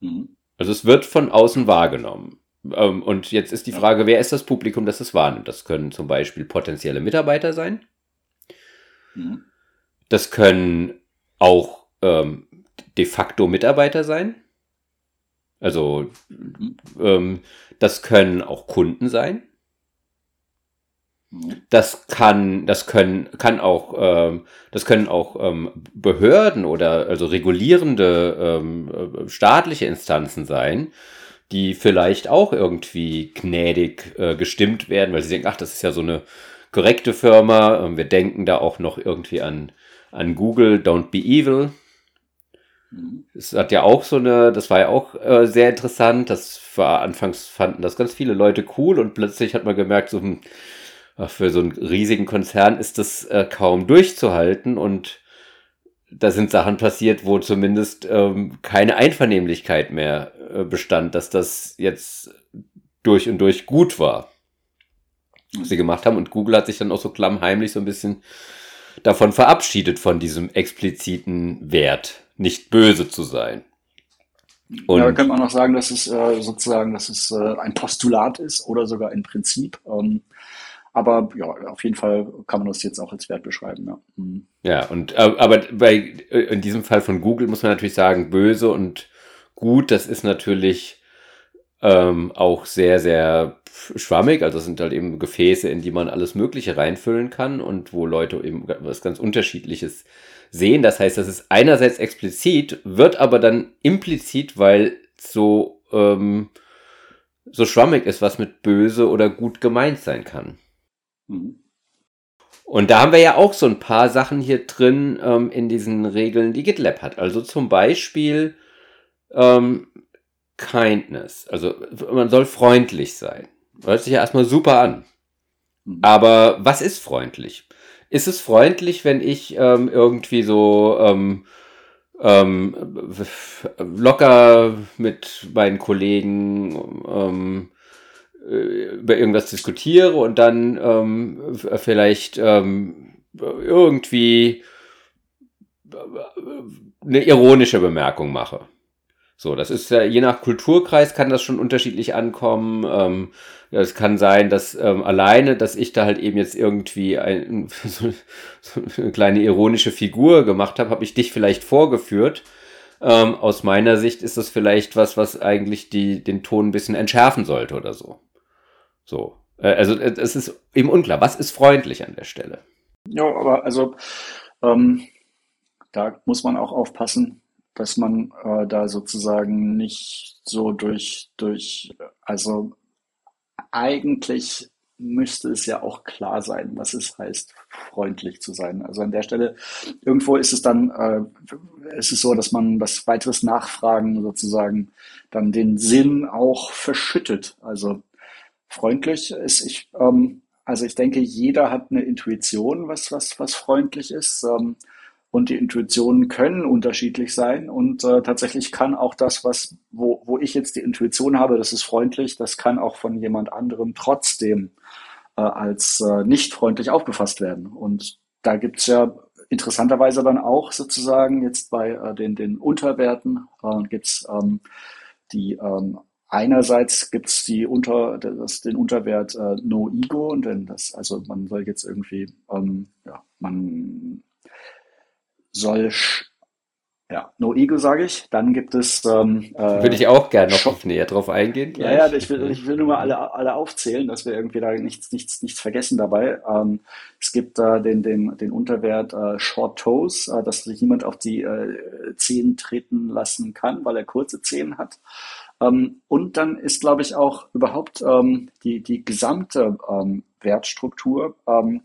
Mhm. Also es wird von außen wahrgenommen. Ähm, und jetzt ist die Frage, wer ist das Publikum, das es wahrnimmt? Das können zum Beispiel potenzielle Mitarbeiter sein. Mhm. Das können auch ähm, de facto Mitarbeiter sein. Also ähm, das können auch Kunden sein. Das kann, das können, kann auch, ähm, das können auch ähm, Behörden oder also regulierende ähm, staatliche Instanzen sein, die vielleicht auch irgendwie gnädig äh, gestimmt werden, weil sie denken, ach, das ist ja so eine korrekte Firma. Ähm, wir denken da auch noch irgendwie an, an Google, Don't Be Evil. Mhm. Es hat ja auch so eine, das war ja auch äh, sehr interessant. Das war anfangs fanden das ganz viele Leute cool und plötzlich hat man gemerkt, so hm, für so einen riesigen Konzern ist das äh, kaum durchzuhalten und da sind Sachen passiert, wo zumindest ähm, keine Einvernehmlichkeit mehr äh, bestand, dass das jetzt durch und durch gut war, was sie gemacht haben. Und Google hat sich dann auch so klammheimlich so ein bisschen davon verabschiedet, von diesem expliziten Wert, nicht böse zu sein. Und ja, da könnte man auch sagen, dass es äh, sozusagen, dass es äh, ein Postulat ist oder sogar ein Prinzip. Ähm, aber ja, auf jeden Fall kann man das jetzt auch als Wert beschreiben. Ja, mhm. ja und äh, aber bei in diesem Fall von Google muss man natürlich sagen, böse und gut, das ist natürlich ähm, auch sehr, sehr schwammig. Also es sind halt eben Gefäße, in die man alles Mögliche reinfüllen kann und wo Leute eben was ganz Unterschiedliches sehen. Das heißt, das ist einerseits explizit, wird aber dann implizit, weil so, ähm, so schwammig ist, was mit böse oder gut gemeint sein kann. Mhm. Und da haben wir ja auch so ein paar Sachen hier drin ähm, in diesen Regeln, die GitLab hat. Also zum Beispiel ähm, Kindness. Also man soll freundlich sein. Hört sich ja erstmal super an. Mhm. Aber was ist freundlich? Ist es freundlich, wenn ich ähm, irgendwie so ähm, ähm, locker mit meinen Kollegen ähm, äh, über irgendwas diskutiere und dann ähm, vielleicht ähm, irgendwie eine ironische Bemerkung mache. So, das ist ja, je nach Kulturkreis kann das schon unterschiedlich ankommen. Ähm, es kann sein, dass ähm, alleine, dass ich da halt eben jetzt irgendwie ein, [laughs] so, so eine kleine ironische Figur gemacht habe, habe ich dich vielleicht vorgeführt. Ähm, aus meiner Sicht ist das vielleicht was, was eigentlich die, den Ton ein bisschen entschärfen sollte oder so. So. Äh, also äh, es ist eben unklar, was ist freundlich an der Stelle? Ja, aber also ähm, da muss man auch aufpassen, dass man äh, da sozusagen nicht so durch, durch, also eigentlich müsste es ja auch klar sein, was es heißt, freundlich zu sein. Also an der Stelle, irgendwo ist es dann, äh, ist es so, dass man das weiteres Nachfragen sozusagen dann den Sinn auch verschüttet. Also freundlich ist. Ich, ähm, also ich denke, jeder hat eine Intuition, was, was, was freundlich ist. Ähm, und die Intuitionen können unterschiedlich sein. Und äh, tatsächlich kann auch das, was, wo, wo ich jetzt die Intuition habe, das ist freundlich, das kann auch von jemand anderem trotzdem äh, als äh, nicht freundlich aufgefasst werden. Und da gibt's ja interessanterweise dann auch sozusagen jetzt bei äh, den, den Unterwerten äh, gibt's ähm, die ähm, Einerseits gibt's die unter, das, den Unterwert äh, No Ego, denn das, also man soll jetzt irgendwie, ähm, ja, man soll, ja, No Ego sage ich. Dann gibt es. Ähm, äh, Würde ich auch gerne noch näher drauf eingehen. Gleich. Ja, ja, ich will, ich will nur mal alle, alle aufzählen, dass wir irgendwie da nichts, nichts, nichts vergessen dabei. Ähm, es gibt äh, den, den, den Unterwert äh, Short Toes, äh, dass sich niemand auf die äh, Zehen treten lassen kann, weil er kurze Zehen hat. Ähm, und dann ist, glaube ich, auch überhaupt ähm, die, die gesamte ähm, Wertstruktur ähm,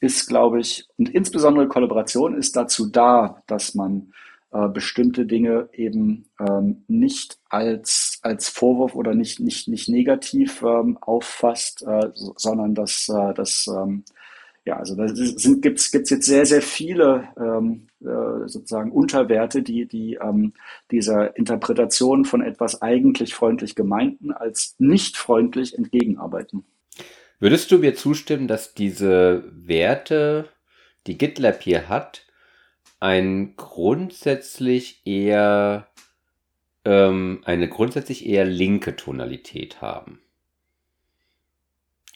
ist, glaube ich, und insbesondere Kollaboration ist dazu da, dass man äh, bestimmte Dinge eben ähm, nicht als, als Vorwurf oder nicht, nicht, nicht negativ ähm, auffasst, äh, sondern dass, äh, dass ähm, ja, also da gibt's gibt's jetzt sehr, sehr viele ähm, äh, sozusagen Unterwerte, die, die ähm, dieser Interpretation von etwas eigentlich freundlich gemeinten als nicht freundlich entgegenarbeiten. Würdest du mir zustimmen, dass diese Werte, die GitLab hier hat, ein grundsätzlich eher ähm, eine grundsätzlich eher linke Tonalität haben?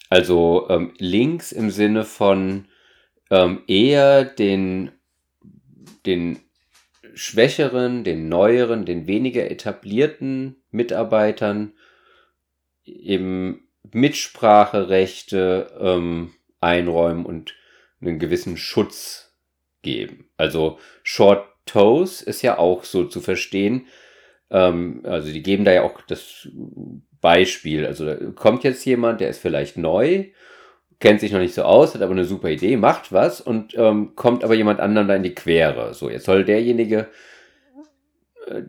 Also ähm, links im Sinne von ähm, eher den, den schwächeren, den neueren, den weniger etablierten Mitarbeitern eben Mitspracherechte ähm, einräumen und einen gewissen Schutz geben. Also Short Toes ist ja auch so zu verstehen, Ähm, also die geben da ja auch das Beispiel. Also da kommt jetzt jemand, der ist vielleicht neu, kennt sich noch nicht so aus, hat aber eine super Idee, macht was und ähm, kommt aber jemand anderem da in die Quere. So, jetzt soll derjenige, äh,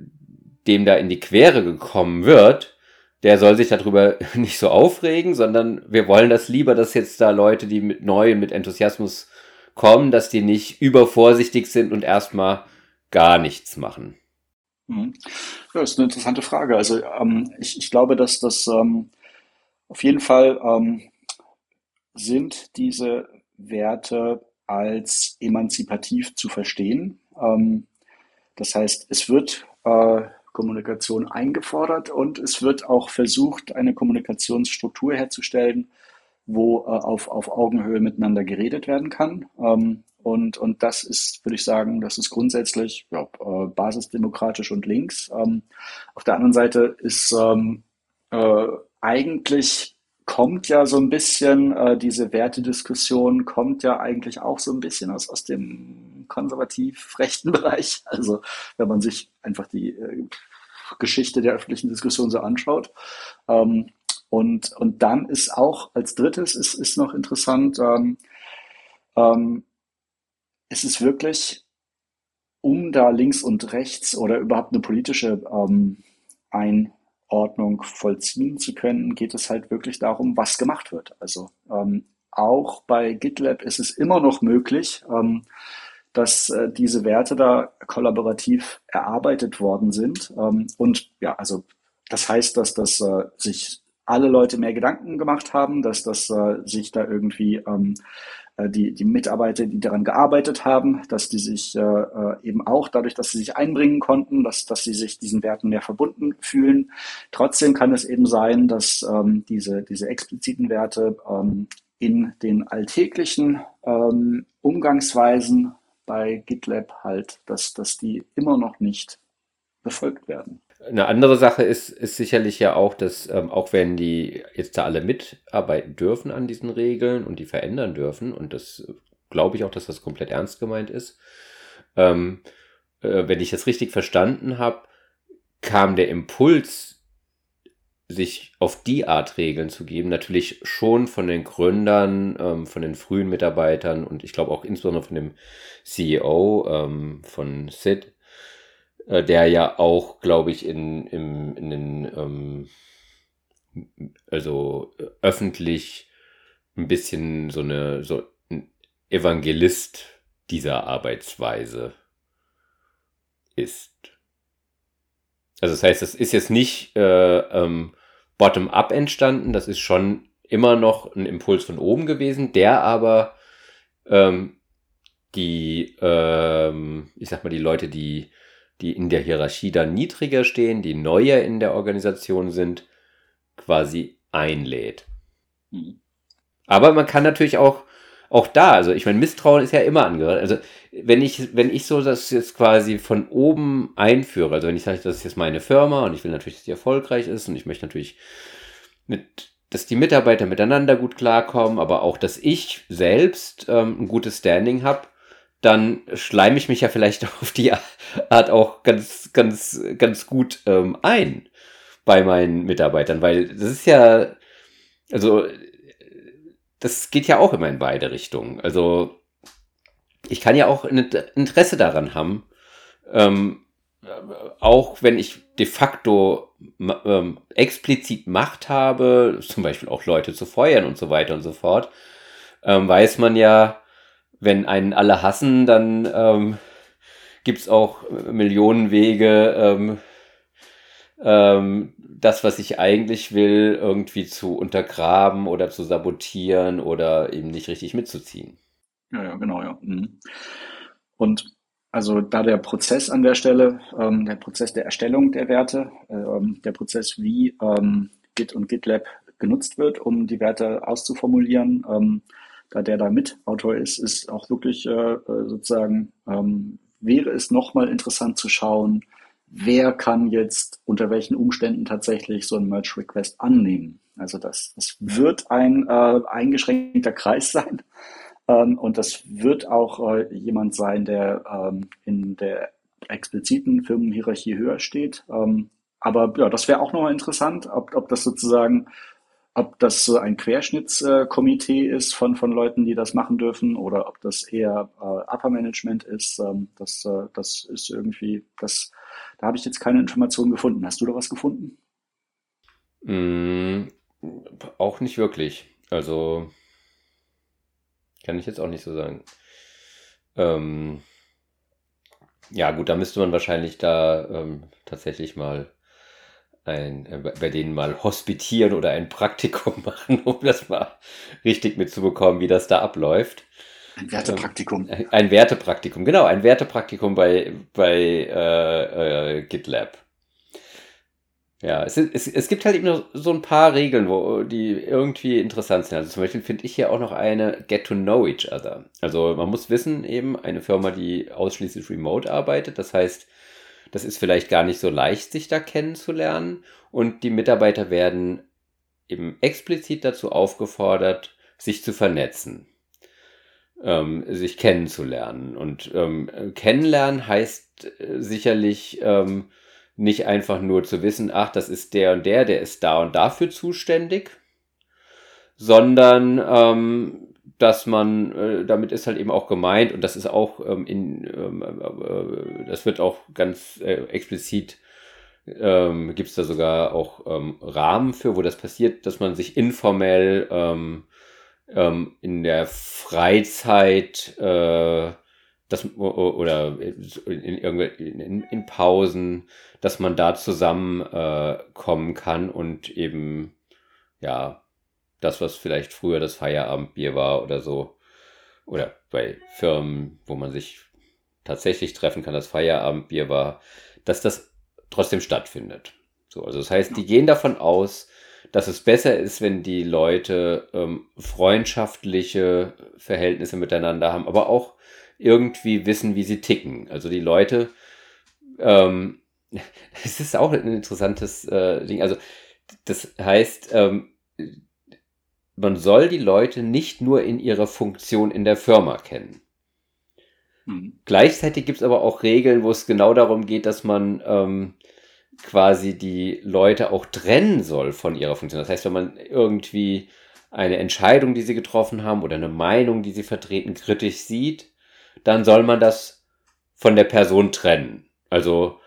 dem da in die Quere gekommen wird, der soll sich darüber [laughs] nicht so aufregen, sondern wir wollen das lieber, dass jetzt da Leute, die mit neu, mit Enthusiasmus kommen, dass die nicht übervorsichtig sind und erstmal gar nichts machen. Mhm. Ja, ist eine interessante Frage. Also ähm, ich, ich glaube, dass das ähm, auf jeden Fall ähm, sind diese Werte als emanzipativ zu verstehen. Ähm, das heißt, es wird äh, Kommunikation eingefordert und es wird auch versucht, eine Kommunikationsstruktur herzustellen, wo äh, auf, auf Augenhöhe miteinander geredet werden kann. Ähm, und, und das ist, würde ich sagen, das ist grundsätzlich ja, äh, basisdemokratisch und links. Ähm, auf der anderen Seite ist ähm, äh, eigentlich kommt ja so ein bisschen, äh, diese Wertediskussion kommt ja eigentlich auch so ein bisschen aus, aus dem konservativ-rechten [laughs] Bereich. Also wenn man sich einfach die äh, Geschichte der öffentlichen Diskussion so anschaut. Ähm, und, und dann ist auch als drittes ist, ist noch interessant, ähm, ähm, es ist wirklich, um da links und rechts oder überhaupt eine politische ähm, Einordnung vollziehen zu können, geht es halt wirklich darum, was gemacht wird. Also ähm, auch bei GitLab ist es immer noch möglich, ähm, dass äh, diese Werte da kollaborativ erarbeitet worden sind. Ähm, und ja, also das heißt, dass das äh, sich alle Leute mehr Gedanken gemacht haben, dass das äh, sich da irgendwie ähm, äh, die, die Mitarbeiter, die daran gearbeitet haben, dass die sich äh, äh, eben auch dadurch, dass sie sich einbringen konnten, dass, dass sie sich diesen Werten mehr verbunden fühlen. Trotzdem kann es eben sein, dass ähm, diese, diese expliziten Werte ähm, in den alltäglichen ähm, Umgangsweisen bei GitLab halt, dass, dass die immer noch nicht befolgt werden. Eine andere Sache ist, ist sicherlich ja auch, dass ähm, auch wenn die jetzt da alle mitarbeiten dürfen an diesen Regeln und die verändern dürfen, und das glaube ich auch, dass das komplett ernst gemeint ist, ähm, äh, wenn ich das richtig verstanden habe, kam der Impuls, sich auf die Art Regeln zu geben, natürlich schon von den Gründern, ähm, von den frühen Mitarbeitern und ich glaube auch insbesondere von dem CEO ähm, von Sid, äh, der ja auch, glaube ich, in, in, in den, ähm, also öffentlich ein bisschen so eine, so ein Evangelist dieser Arbeitsweise ist. Also das heißt, das ist jetzt nicht äh, ähm, bottom-up entstanden, das ist schon immer noch ein Impuls von oben gewesen, der aber ähm, die, ähm, ich sag mal, die Leute, die die in der Hierarchie dann niedriger stehen, die neuer in der Organisation sind, quasi einlädt. Mhm. Aber man kann natürlich auch, auch da, also ich meine, Misstrauen ist ja immer angehört. Also wenn ich, wenn ich so das jetzt quasi von oben einführe, also wenn ich sage, das ist jetzt meine Firma und ich will natürlich, dass die erfolgreich ist und ich möchte natürlich mit, dass die Mitarbeiter miteinander gut klarkommen, aber auch, dass ich selbst ähm, ein gutes Standing habe, dann schleime ich mich ja vielleicht [laughs] auf die Art auch ganz, ganz, ganz gut ähm, ein bei meinen Mitarbeitern, weil das ist ja, also das geht ja auch immer in beide Richtungen. Also ich kann ja auch ein Interesse daran haben, ähm, auch wenn ich de facto ähm, explizit Macht habe, zum Beispiel auch Leute zu feuern und so weiter und so fort, ähm, weiß man ja, wenn einen alle hassen, dann ähm, gibt es auch Millionen Wege, ähm, ähm, das, was ich eigentlich will, irgendwie zu untergraben oder zu sabotieren oder eben nicht richtig mitzuziehen. Ja, ja, genau, ja. Mhm. Und also da der Prozess an der Stelle, ähm, der Prozess der Erstellung der Werte, ähm, der Prozess, wie ähm, Git und GitLab genutzt wird, um die Werte auszuformulieren, ähm, da der da Mitautor ist, ist auch wirklich äh, äh, sozusagen, ähm, wäre es nochmal interessant zu schauen, wer kann jetzt unter welchen Umständen tatsächlich so ein Merge Request annehmen. Also das, das wird ein äh, eingeschränkter Kreis [laughs] sein. Ähm, und das wird auch äh, jemand sein, der ähm, in der expliziten Firmenhierarchie höher steht. Ähm, aber ja, das wäre auch nochmal interessant, ob, ob das sozusagen, ob das so ein Querschnittskomitee ist von, von Leuten, die das machen dürfen, oder ob das eher äh, Upper Management ist. Ähm, das, äh, das ist irgendwie, das, da habe ich jetzt keine Informationen gefunden. Hast du da was gefunden? Mm, auch nicht wirklich. Also kann ich jetzt auch nicht so sagen. Ähm, ja, gut, da müsste man wahrscheinlich da ähm, tatsächlich mal ein, äh, bei denen mal hospitieren oder ein Praktikum [laughs] machen, um das mal richtig mitzubekommen, wie das da abläuft. Ein Wertepraktikum. Ähm, ein Wertepraktikum, genau, ein Wertepraktikum bei, bei äh, äh, GitLab. Ja, es, es, es gibt halt eben noch so ein paar Regeln, wo, die irgendwie interessant sind. Also zum Beispiel finde ich hier auch noch eine Get to Know Each Other. Also man muss wissen, eben eine Firma, die ausschließlich remote arbeitet. Das heißt, das ist vielleicht gar nicht so leicht, sich da kennenzulernen. Und die Mitarbeiter werden eben explizit dazu aufgefordert, sich zu vernetzen, ähm, sich kennenzulernen. Und ähm, kennenlernen heißt äh, sicherlich, ähm, nicht einfach nur zu wissen, ach, das ist der und der, der ist da und dafür zuständig, sondern ähm, dass man, äh, damit ist halt eben auch gemeint und das ist auch ähm, in, ähm, äh, das wird auch ganz äh, explizit, ähm, gibt es da sogar auch ähm, Rahmen für, wo das passiert, dass man sich informell ähm, ähm, in der Freizeit äh, das, oder in, in, in Pausen, dass man da zusammenkommen äh, kann und eben, ja, das, was vielleicht früher das Feierabendbier war oder so, oder bei Firmen, wo man sich tatsächlich treffen kann, das Feierabendbier war, dass das trotzdem stattfindet. So, also das heißt, die gehen davon aus, dass es besser ist, wenn die Leute ähm, freundschaftliche Verhältnisse miteinander haben, aber auch irgendwie wissen, wie sie ticken. Also die Leute, ähm, [laughs] es ist auch ein interessantes äh, Ding. Also das heißt, ähm, man soll die Leute nicht nur in ihrer Funktion in der Firma kennen. Mhm. Gleichzeitig gibt es aber auch Regeln, wo es genau darum geht, dass man ähm, quasi die Leute auch trennen soll von ihrer Funktion. Das heißt, wenn man irgendwie eine Entscheidung, die sie getroffen haben oder eine Meinung, die sie vertreten, kritisch sieht, dann soll man das von der Person trennen. Also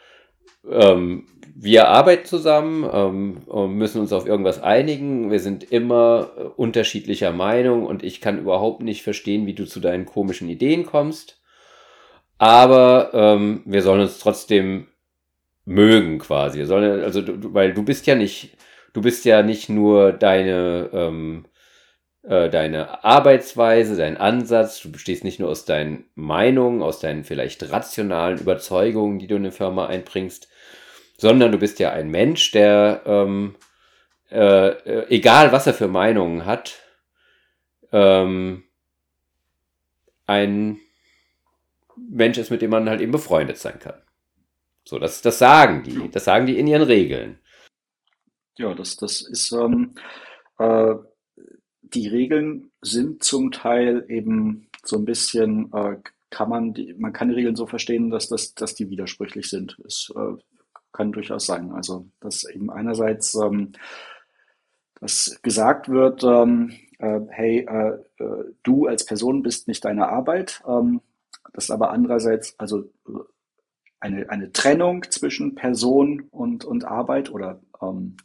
ähm, wir arbeiten zusammen, ähm, müssen uns auf irgendwas einigen. Wir sind immer äh, unterschiedlicher Meinung und ich kann überhaupt nicht verstehen, wie du zu deinen komischen Ideen kommst. Aber ähm, wir sollen uns trotzdem mögen quasi. Wir sollen, also weil du bist ja nicht, du bist ja nicht nur deine ähm, äh, deine Arbeitsweise, dein Ansatz. Du bestehst nicht nur aus deinen Meinungen, aus deinen vielleicht rationalen Überzeugungen, die du in eine Firma einbringst, sondern du bist ja ein Mensch, der, ähm, äh, äh, egal was er für Meinungen hat, ähm, ein Mensch ist, mit dem man halt eben befreundet sein kann. So, das, das sagen die. Das sagen die in ihren Regeln. Ja, das, das ist ähm, äh, die Regeln sind zum Teil eben so ein bisschen, äh, kann man die, man kann die Regeln so verstehen, dass, das, dass die widersprüchlich sind. Es äh, kann durchaus sein. Also, dass eben einerseits ähm, dass gesagt wird, ähm, äh, hey, äh, äh, du als Person bist nicht deine Arbeit, ähm, dass aber andererseits, also eine, eine Trennung zwischen Person und, und Arbeit oder ähm,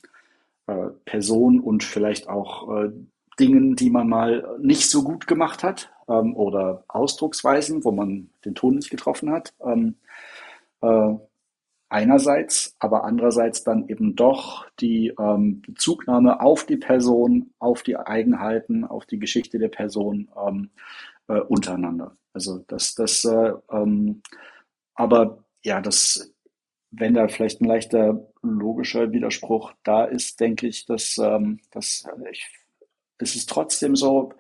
äh, Person und vielleicht auch äh, Dingen, die man mal nicht so gut gemacht hat ähm, oder Ausdrucksweisen, wo man den Ton nicht getroffen hat. Ähm, äh, einerseits, aber andererseits dann eben doch die ähm, Bezugnahme auf die Person, auf die Eigenheiten, auf die Geschichte der Person ähm, äh, untereinander. Also das, das, äh, ähm, aber ja, das, wenn da vielleicht ein leichter logischer Widerspruch da ist, denke ich, dass, ähm, dass ich es ist trotzdem so,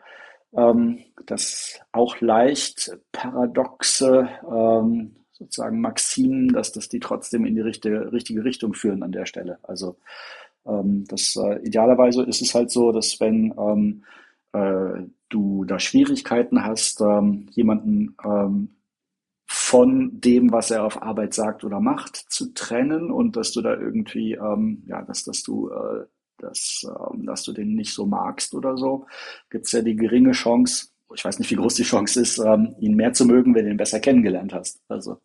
ähm, dass auch leicht paradoxe ähm, sozusagen Maximen, dass das die trotzdem in die richtige, richtige Richtung führen an der Stelle. Also ähm, das äh, idealerweise ist es halt so, dass wenn ähm, äh, du da Schwierigkeiten hast, ähm, jemanden ähm, von dem, was er auf Arbeit sagt oder macht, zu trennen und dass du da irgendwie, ähm, ja, dass, dass du, äh, dass, ähm, dass du den nicht so magst oder so, gibt's ja die geringe Chance, ich weiß nicht, wie groß die Chance ist, ähm, ihn mehr zu mögen, wenn du ihn besser kennengelernt hast. Also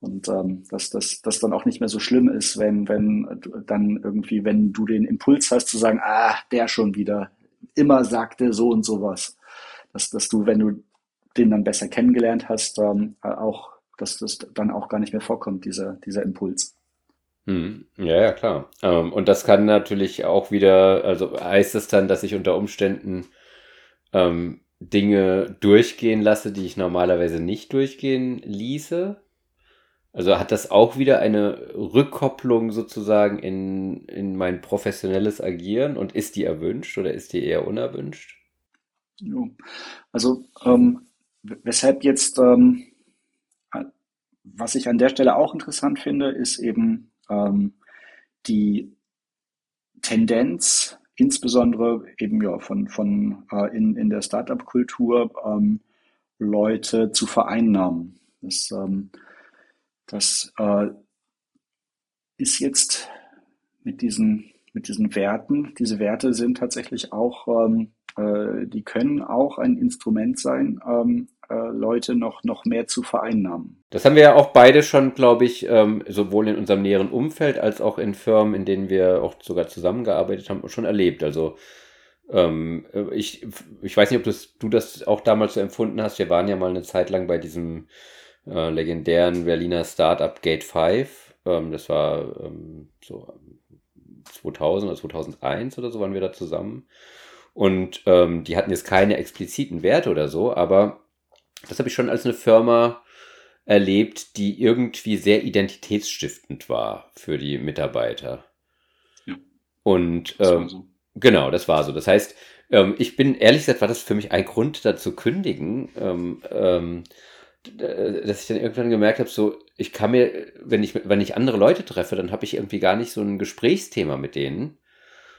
und ähm, dass das dann auch nicht mehr so schlimm ist, wenn wenn dann irgendwie, wenn du den Impuls hast zu sagen, ah, der schon wieder, immer sagte so und sowas, dass dass du, wenn du den dann besser kennengelernt hast, ähm, auch dass das dann auch gar nicht mehr vorkommt, dieser dieser Impuls. Hm. Ja, ja, klar. Ähm, und das kann natürlich auch wieder, also heißt es dann, dass ich unter Umständen ähm, Dinge durchgehen lasse, die ich normalerweise nicht durchgehen ließe? Also hat das auch wieder eine Rückkopplung sozusagen in, in mein professionelles Agieren und ist die erwünscht oder ist die eher unerwünscht? Also ähm, weshalb jetzt, ähm, was ich an der Stelle auch interessant finde, ist eben ähm, die Tendenz, insbesondere eben ja von, von äh, in, in der Startup-Kultur ähm, Leute zu vereinnahmen. Das, ähm, das äh, ist jetzt mit diesen, mit diesen Werten, diese Werte sind tatsächlich auch, ähm, äh, die können auch ein Instrument sein, ähm, äh, Leute noch, noch mehr zu vereinnahmen. Das haben wir ja auch beide schon, glaube ich, ähm, sowohl in unserem näheren Umfeld als auch in Firmen, in denen wir auch sogar zusammengearbeitet haben, schon erlebt. Also ähm, ich, ich weiß nicht, ob das, du das auch damals so empfunden hast. Wir waren ja mal eine Zeit lang bei diesem äh, legendären Berliner Startup Gate 5. Ähm, das war ähm, so 2000 oder 2001 oder so waren wir da zusammen. Und ähm, die hatten jetzt keine expliziten Werte oder so, aber das habe ich schon als eine Firma erlebt, die irgendwie sehr identitätsstiftend war für die Mitarbeiter. Ja. Und ähm, so. genau, das war so. Das heißt, ähm, ich bin ehrlich gesagt, war das für mich ein Grund, da zu kündigen, ähm, ähm, dass ich dann irgendwann gemerkt habe, so ich kann mir, wenn ich wenn ich andere Leute treffe, dann habe ich irgendwie gar nicht so ein Gesprächsthema mit denen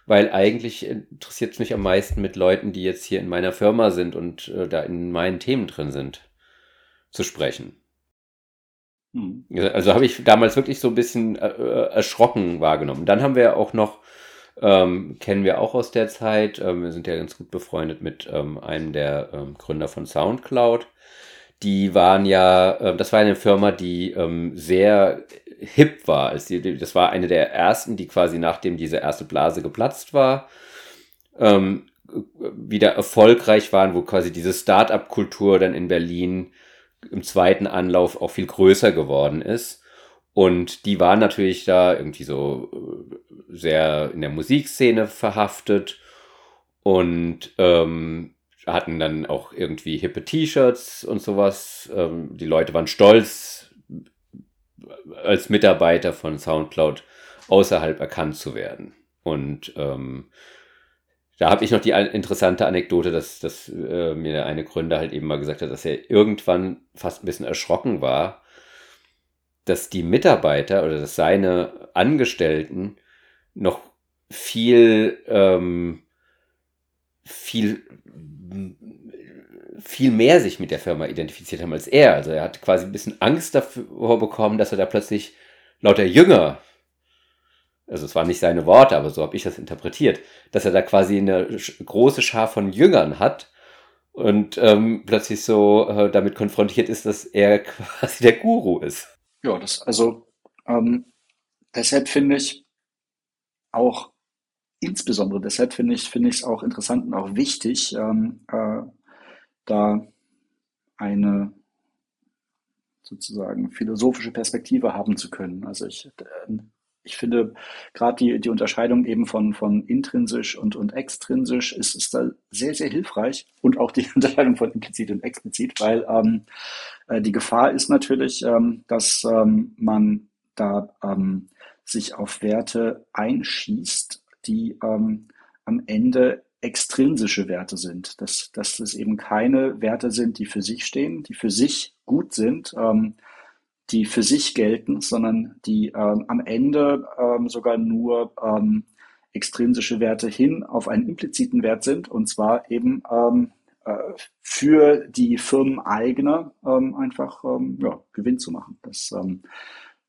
weil eigentlich interessiert es mich am meisten mit Leuten, die jetzt hier in meiner Firma sind und äh, da in meinen Themen drin sind, zu sprechen. Hm. Also habe ich damals wirklich so ein bisschen äh, äh, erschrocken wahrgenommen. Dann haben wir auch noch, ähm, kennen wir auch aus der Zeit, ähm, wir sind ja ganz gut befreundet mit ähm, einem der ähm, Gründer von SoundCloud. Die waren ja, äh, das war eine Firma, die ähm, sehr hip war. Als die, das war eine der ersten, die quasi nachdem diese erste Blase geplatzt war, ähm, wieder erfolgreich waren, wo quasi diese Start-up-Kultur dann in Berlin im zweiten Anlauf auch viel größer geworden ist. Und die waren natürlich da irgendwie so äh, sehr in der Musikszene verhaftet und ähm, hatten dann auch irgendwie hippe T-Shirts und sowas. Ähm, die Leute waren stolz, als Mitarbeiter von SoundCloud außerhalb erkannt zu werden. Und ähm, da habe ich noch die interessante Anekdote, dass, dass äh, mir der eine Gründer halt eben mal gesagt hat, dass er irgendwann fast ein bisschen erschrocken war, dass die Mitarbeiter oder dass seine Angestellten noch viel, ähm, viel viel mehr sich mit der Firma identifiziert haben als er. Also er hat quasi ein bisschen Angst davor bekommen, dass er da plötzlich lauter Jünger, also es waren nicht seine Worte, aber so habe ich das interpretiert, dass er da quasi eine große Schar von Jüngern hat und ähm, plötzlich so äh, damit konfrontiert ist, dass er [laughs] quasi der Guru ist. Ja, das also ähm, deshalb finde ich auch insbesondere deshalb finde ich finde ich es auch interessant und auch wichtig, ähm, äh, da eine sozusagen philosophische Perspektive haben zu können. Also ich, ähm, ich finde gerade die, die Unterscheidung eben von, von intrinsisch und, und extrinsisch ist, ist da sehr, sehr hilfreich und auch die [laughs] Unterscheidung von implizit und explizit, weil ähm, äh, die Gefahr ist natürlich, ähm, dass ähm, man da ähm, sich auf Werte einschießt, die ähm, am Ende extrinsische Werte sind, dass, dass es eben keine Werte sind, die für sich stehen, die für sich gut sind, ähm, die für sich gelten, sondern die ähm, am Ende ähm, sogar nur ähm, extrinsische Werte hin auf einen impliziten Wert sind, und zwar eben ähm, äh, für die Firmeneigner ähm, einfach ja, Gewinn zu machen. Das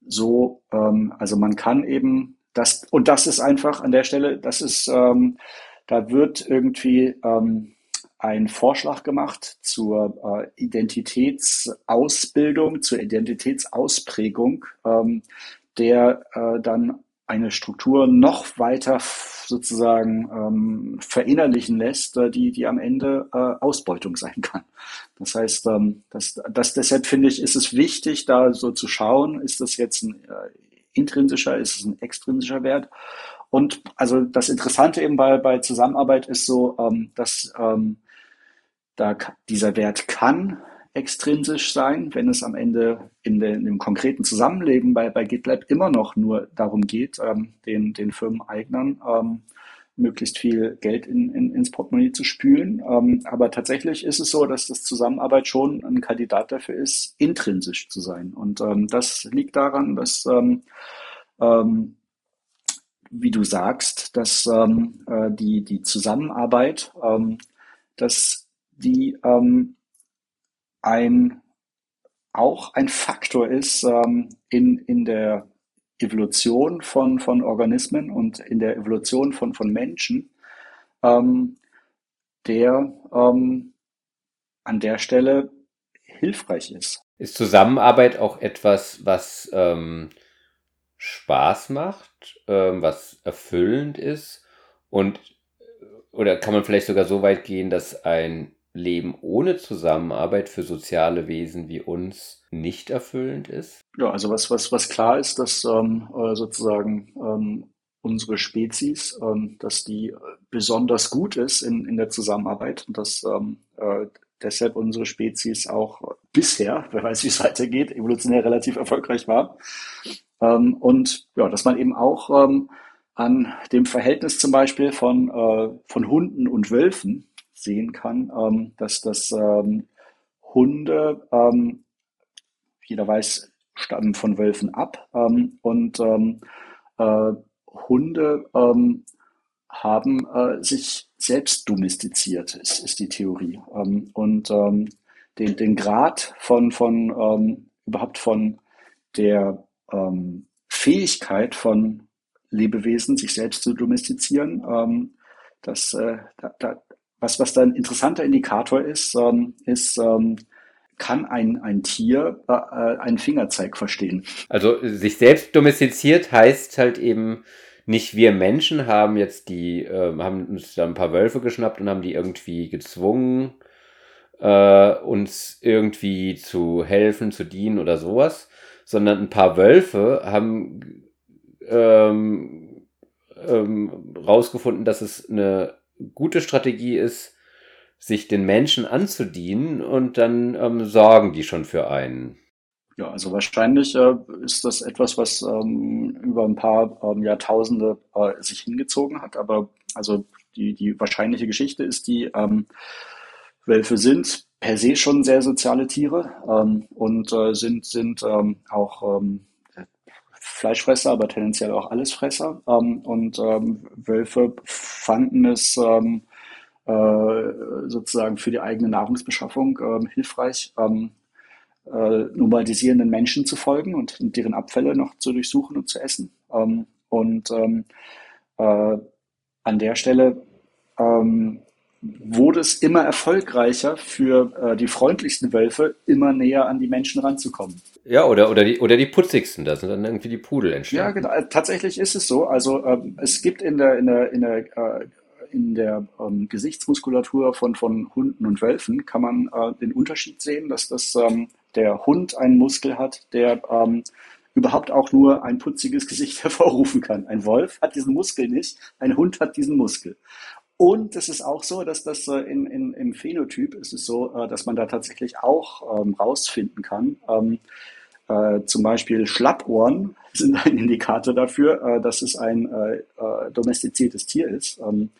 so, also man kann eben das, und das ist einfach an der Stelle, das ist, ähm, da wird irgendwie ähm, ein Vorschlag gemacht zur äh, Identitätsausbildung, zur Identitätsausprägung, ähm, der äh, dann eine Struktur noch weiter sozusagen ähm, verinnerlichen lässt, äh, die, die am Ende äh, Ausbeutung sein kann. Das heißt, ähm, das, das, deshalb finde ich, ist es wichtig, da so zu schauen, ist das jetzt ein äh, intrinsischer, ist es ein extrinsischer Wert? Und also das Interessante eben bei, bei Zusammenarbeit ist so, ähm, dass ähm, da dieser Wert kann extrinsisch sein, wenn es am Ende in, den, in dem konkreten Zusammenleben bei, bei GitLab immer noch nur darum geht, ähm, den, den Firmeneignern ähm, möglichst viel Geld in, in, ins Portemonnaie zu spülen. Ähm, aber tatsächlich ist es so, dass das Zusammenarbeit schon ein Kandidat dafür ist, intrinsisch zu sein. Und ähm, das liegt daran, dass, ähm, ähm, wie du sagst, dass ähm, äh, die, die Zusammenarbeit, ähm, dass die ähm, ein, auch ein Faktor ist ähm, in, in der Evolution von, von Organismen und in der Evolution von, von Menschen, ähm, der ähm, an der Stelle hilfreich ist. Ist Zusammenarbeit auch etwas, was ähm, Spaß macht, ähm, was erfüllend ist? Und oder kann man vielleicht sogar so weit gehen, dass ein Leben ohne Zusammenarbeit für soziale Wesen wie uns nicht erfüllend ist? Ja, also was, was, was klar ist, dass ähm, äh, sozusagen ähm, unsere Spezies, ähm, dass die besonders gut ist in, in der Zusammenarbeit und dass ähm, äh, deshalb unsere Spezies auch bisher, wer weiß, wie es weitergeht, evolutionär relativ erfolgreich war. Ähm, und ja, dass man eben auch ähm, an dem Verhältnis zum Beispiel von, äh, von Hunden und Wölfen sehen kann, ähm, dass das ähm, Hunde, ähm, jeder weiß, stammen von Wölfen ab ähm, und äh, Hunde haben äh, sich selbst domestiziert, ist, ist die Theorie. Und den, den Grad von, von überhaupt von der ähm, Fähigkeit von Lebewesen, sich selbst zu domestizieren, ähm, das, äh, da, da, was, was da ein interessanter Indikator ist, ähm, ist, ähm, kann ein, ein Tier äh, äh, einen Fingerzeig verstehen. Also sich selbst domestiziert heißt halt eben nicht wir Menschen haben jetzt die, äh, haben uns da ein paar Wölfe geschnappt und haben die irgendwie gezwungen, äh, uns irgendwie zu helfen, zu dienen oder sowas, sondern ein paar Wölfe haben ähm, ähm, rausgefunden, dass es eine gute Strategie ist, sich den Menschen anzudienen und dann ähm, sorgen die schon für einen. Ja, also wahrscheinlich äh, ist das etwas, was ähm, über ein paar ähm, Jahrtausende äh, sich hingezogen hat. Aber also die, die wahrscheinliche Geschichte ist die, ähm, Wölfe sind per se schon sehr soziale Tiere ähm, und äh, sind, sind ähm, auch ähm, Fleischfresser, aber tendenziell auch Allesfresser. Ähm, und ähm, Wölfe fanden es ähm, äh, sozusagen für die eigene Nahrungsbeschaffung ähm, hilfreich, ähm, äh, nomadisierenden Menschen zu folgen und, deren Abfälle noch zu durchsuchen und zu essen. Ähm, und äh, an der Stelle wurde es immer erfolgreicher für äh, die freundlichsten Wölfe, immer näher an die Menschen ranzukommen. Ja, oder, oder, die, oder die putzigsten, das sind dann irgendwie die Pudel entstanden. Ja, genau. Äh, tatsächlich ist es so. Also ähm, es gibt in der, in der, in der, äh, in der ähm, Gesichtsmuskulatur von, von Hunden und Wölfen kann man äh, den Unterschied sehen, dass das ähm, der Hund einen Muskel hat, der ähm, überhaupt auch nur ein putziges Gesicht [laughs] hervorrufen kann. Ein Wolf hat diesen Muskel nicht, ein Hund hat diesen Muskel. Und es ist auch so, dass das äh, in, in, im Phänotyp ist es so, äh, dass man da tatsächlich auch ähm, rausfinden kann. Ähm, äh, zum Beispiel Schlappohren [laughs] sind ein Indikator dafür, äh, dass es ein äh, äh domestiziertes Tier ist. Ähm,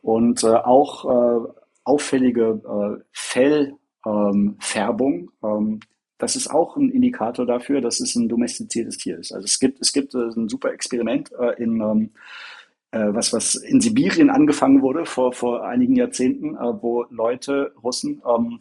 und auch auffällige Fellfärbung, ähm, das ist auch ein Indikator dafür, dass es ein domestiziertes Tier ist. Also es gibt, es gibt ein super Experiment in ähm, äh, was, was in Sibirien angefangen wurde vor, vor einigen Jahrzehnten, äh, wo Leute, Russen, ähm,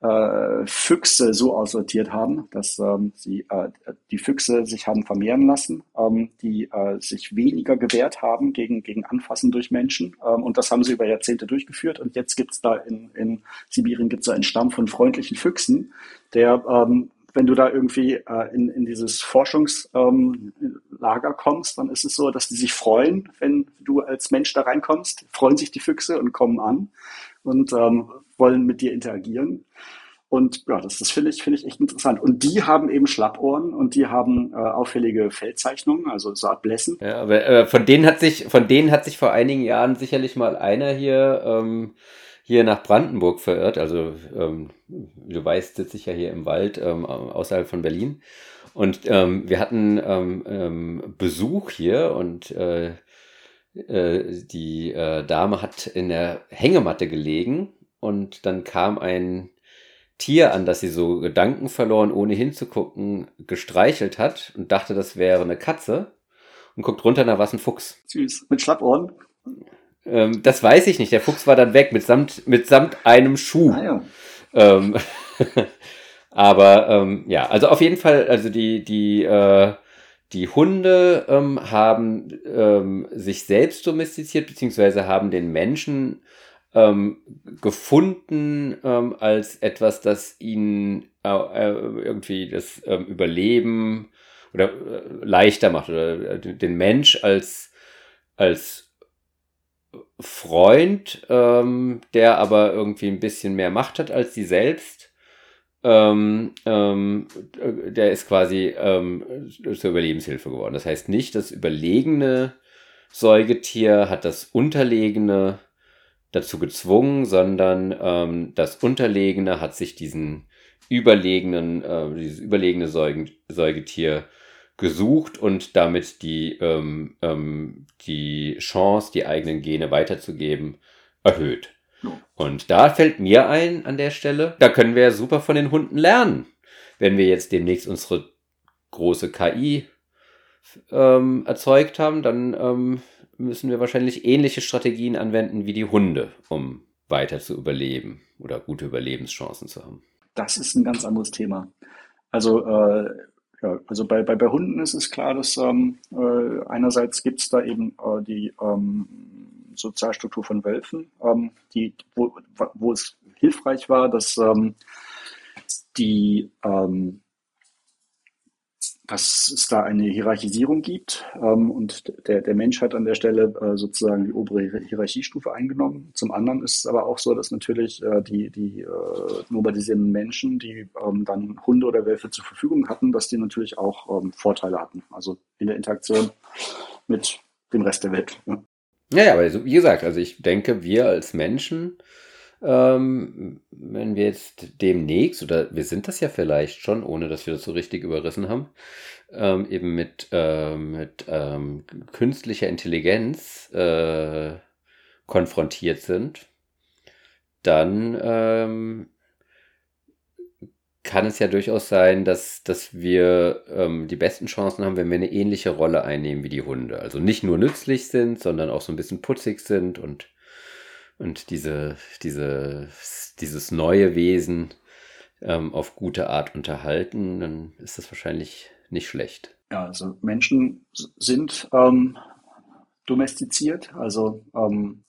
äh, Füchse so aussortiert haben, dass ähm, sie äh, die Füchse sich haben vermehren lassen, ähm, die äh, sich weniger gewehrt haben gegen, gegen Anfassen durch Menschen. Ähm, und das haben sie über Jahrzehnte durchgeführt. Und jetzt gibt's da in, in Sibirien gibt's da einen Stamm von freundlichen Füchsen, der ähm, wenn du da irgendwie äh, in, in dieses Forschungslager ähm, kommst, dann ist es so, dass die sich freuen, wenn du als Mensch da reinkommst, freuen sich die Füchse und kommen an und ähm, wollen mit dir interagieren. Und ja, das, das finde ich, finde ich echt interessant. Und die haben eben Schlappohren und die haben äh, auffällige Feldzeichnungen, also so Art Blässen. Ja, aber äh, von denen hat sich, von denen hat sich vor einigen Jahren sicherlich mal einer hier ähm, hier nach Brandenburg verirrt. Also, ähm, du weißt, sitze ich ja hier im Wald ähm, außerhalb von Berlin. Und ähm, wir hatten ähm, ähm, Besuch hier und äh, äh, die äh, Dame hat in der Hängematte gelegen und dann kam ein Tier an, das sie so Gedanken verloren, ohne hinzugucken, gestreichelt hat und dachte, das wäre eine Katze und guckt runter, na was ein Fuchs. Süß, mit Schlappohren. Ähm, das weiß ich nicht. Der Fuchs war dann weg mitsamt, mitsamt einem Schuh. Ah, ja. ähm, [laughs] aber ähm, ja, also auf jeden Fall, also die, die, äh, die Hunde ähm, haben ähm, sich selbst domestiziert, beziehungsweise haben den Menschen ähm, gefunden ähm, als etwas, das ihnen äh, äh irgendwie das ähm, Überleben oder äh, leichter macht oder äh, den Mensch als, als Freund, ähm, der aber irgendwie ein bisschen mehr Macht hat als sie selbst. Ähm, ähm, der ist quasi ähm, zur Überlebenshilfe geworden. Das heißt nicht, das überlegene Säugetier hat das unterlegene dazu gezwungen, sondern ähm, das unterlegene hat sich diesen überlegenen, äh, dieses überlegene Säugen, Säugetier gesucht und damit die, ähm, ähm, die Chance, die eigenen Gene weiterzugeben, erhöht. Und da fällt mir ein an der Stelle, da können wir ja super von den Hunden lernen. Wenn wir jetzt demnächst unsere große KI ähm, erzeugt haben, dann ähm, müssen wir wahrscheinlich ähnliche Strategien anwenden wie die Hunde, um weiter zu überleben oder gute Überlebenschancen zu haben. Das ist ein ganz anderes Thema. Also äh, ja, also bei, bei, bei Hunden ist es klar, dass ähm, äh, einerseits gibt es da eben äh, die ähm, Sozialstruktur von Wölfen, ähm, die, wo, wo es hilfreich war, dass ähm, die ähm, dass es da eine Hierarchisierung gibt ähm, und der, der Mensch hat an der Stelle äh, sozusagen die obere Hierarchiestufe eingenommen. Zum anderen ist es aber auch so, dass natürlich äh, die, die äh, normalisierenden Menschen, die ähm, dann Hunde oder Wölfe zur Verfügung hatten, dass die natürlich auch ähm, Vorteile hatten, also in der Interaktion mit dem Rest der Welt. Ja, ja aber wie gesagt, also ich denke, wir als Menschen ähm, wenn wir jetzt demnächst, oder wir sind das ja vielleicht schon, ohne dass wir das so richtig überrissen haben, ähm, eben mit, äh, mit ähm, künstlicher Intelligenz äh, konfrontiert sind, dann ähm, kann es ja durchaus sein, dass, dass wir ähm, die besten Chancen haben, wenn wir eine ähnliche Rolle einnehmen wie die Hunde. Also nicht nur nützlich sind, sondern auch so ein bisschen putzig sind und und diese, diese, dieses neue Wesen ähm, auf gute Art unterhalten, dann ist das wahrscheinlich nicht schlecht. Ja, also Menschen sind ähm, domestiziert, also ähm,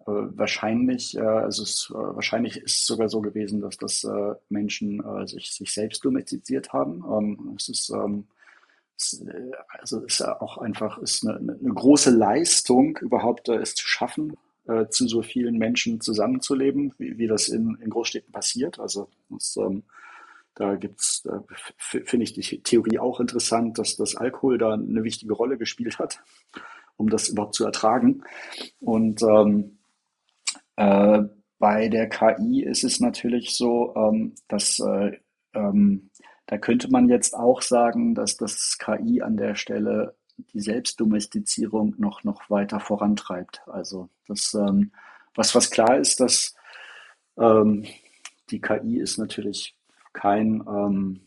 äh, wahrscheinlich, äh, also es, äh, wahrscheinlich ist es sogar so gewesen, dass das äh, Menschen äh, sich, sich selbst domestiziert haben. Ähm, es ist ähm, äh, also ist auch einfach ist eine, eine große Leistung, überhaupt es zu schaffen, äh, zu so vielen Menschen zusammenzuleben, wie, wie das in, in Großstädten passiert. Also das, ähm, da gibt's, da finde ich die Theorie auch interessant, dass das Alkohol da eine wichtige Rolle gespielt hat, um das überhaupt zu ertragen. Und ähm, äh, bei der KI ist es natürlich so, ähm, dass äh, ähm, da könnte man jetzt auch sagen, dass das KI an der Stelle die Selbstdomestizierung noch, noch weiter vorantreibt. Also das, ähm, was, was klar ist, dass ähm, die KI ist natürlich kein ähm,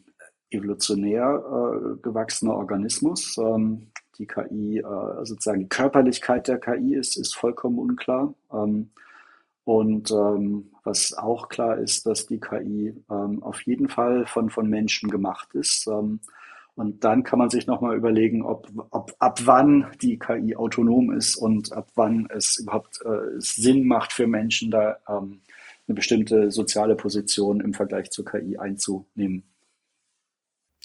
evolutionär äh, gewachsener Organismus. Ähm, die KI, äh, sozusagen die Körperlichkeit der KI ist, ist vollkommen unklar. Ähm, und ähm, was auch klar ist, dass die KI ähm, auf jeden Fall von, von Menschen gemacht ist. Ähm, und dann kann man sich nochmal überlegen, ob, ob ab wann die KI autonom ist und ab wann es überhaupt äh, Sinn macht für Menschen, da ähm, eine bestimmte soziale Position im Vergleich zur KI einzunehmen.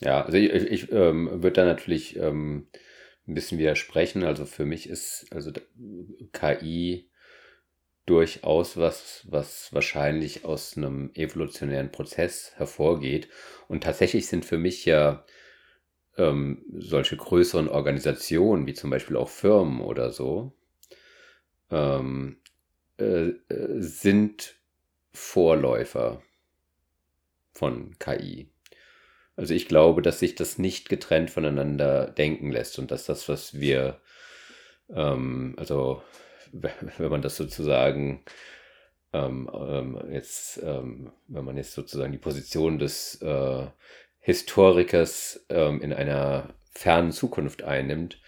Ja, also ich, ich ähm, würde da natürlich ähm, ein bisschen widersprechen. Also für mich ist also KI durchaus was, was wahrscheinlich aus einem evolutionären Prozess hervorgeht. Und tatsächlich sind für mich ja ähm, solche größeren Organisationen, wie zum Beispiel auch Firmen oder so, ähm, äh, äh sind Vorläufer von KI. Also ich glaube, dass sich das nicht getrennt voneinander denken lässt und dass das, was wir, ähm, also [laughs] wenn man das sozusagen ähm, ähm, jetzt, ähm, wenn man jetzt sozusagen die Position des äh, Historikers ähm, in einer fernen Zukunft einnimmt,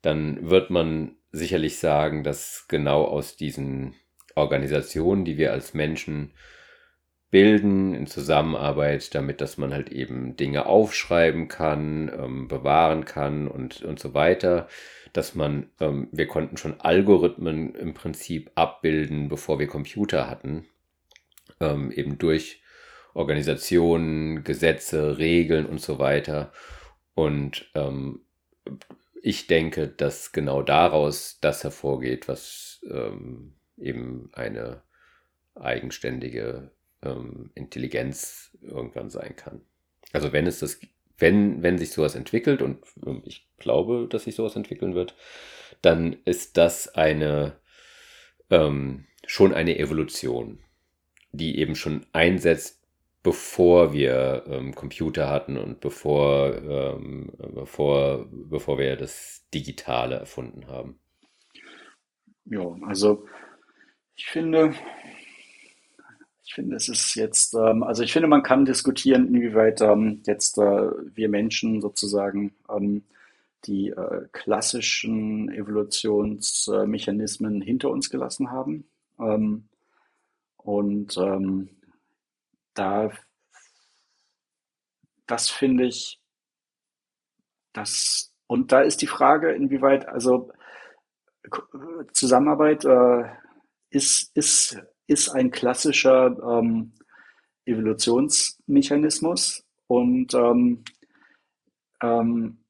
dann wird man sicherlich sagen, dass genau aus diesen Organisationen, die wir als Menschen bilden in Zusammenarbeit, damit dass man halt eben Dinge aufschreiben kann, ähm, bewahren kann und, und so weiter. Dass man, ähm, wir konnten schon Algorithmen im Prinzip abbilden, bevor wir Computer hatten, ähm, eben durch Organisationen, Gesetze, Regeln und so weiter. Und ähm, ich denke, dass genau daraus das hervorgeht, was ähm, eben eine eigenständige ähm, Intelligenz irgendwann sein kann. Also wenn es das, wenn, wenn sich sowas entwickelt, und ähm, ich glaube, dass sich sowas entwickeln wird, dann ist das eine ähm, schon eine Evolution, die eben schon einsetzt, bevor wir ähm, Computer hatten und bevor, ähm, bevor, bevor wir das Digitale erfunden haben. Ja, also ich finde, ich finde, es ist jetzt, ähm, also ich finde, man kann diskutieren, inwieweit ähm, jetzt äh, wir Menschen sozusagen ähm, die äh, klassischen Evolutionsmechanismen hinter uns gelassen haben. Ähm, und da, das finde ich, das, und da ist die Frage, inwieweit, also Zusammenarbeit äh, ist, ist, ist ein klassischer ähm, Evolutionsmechanismus und ähm, ähm,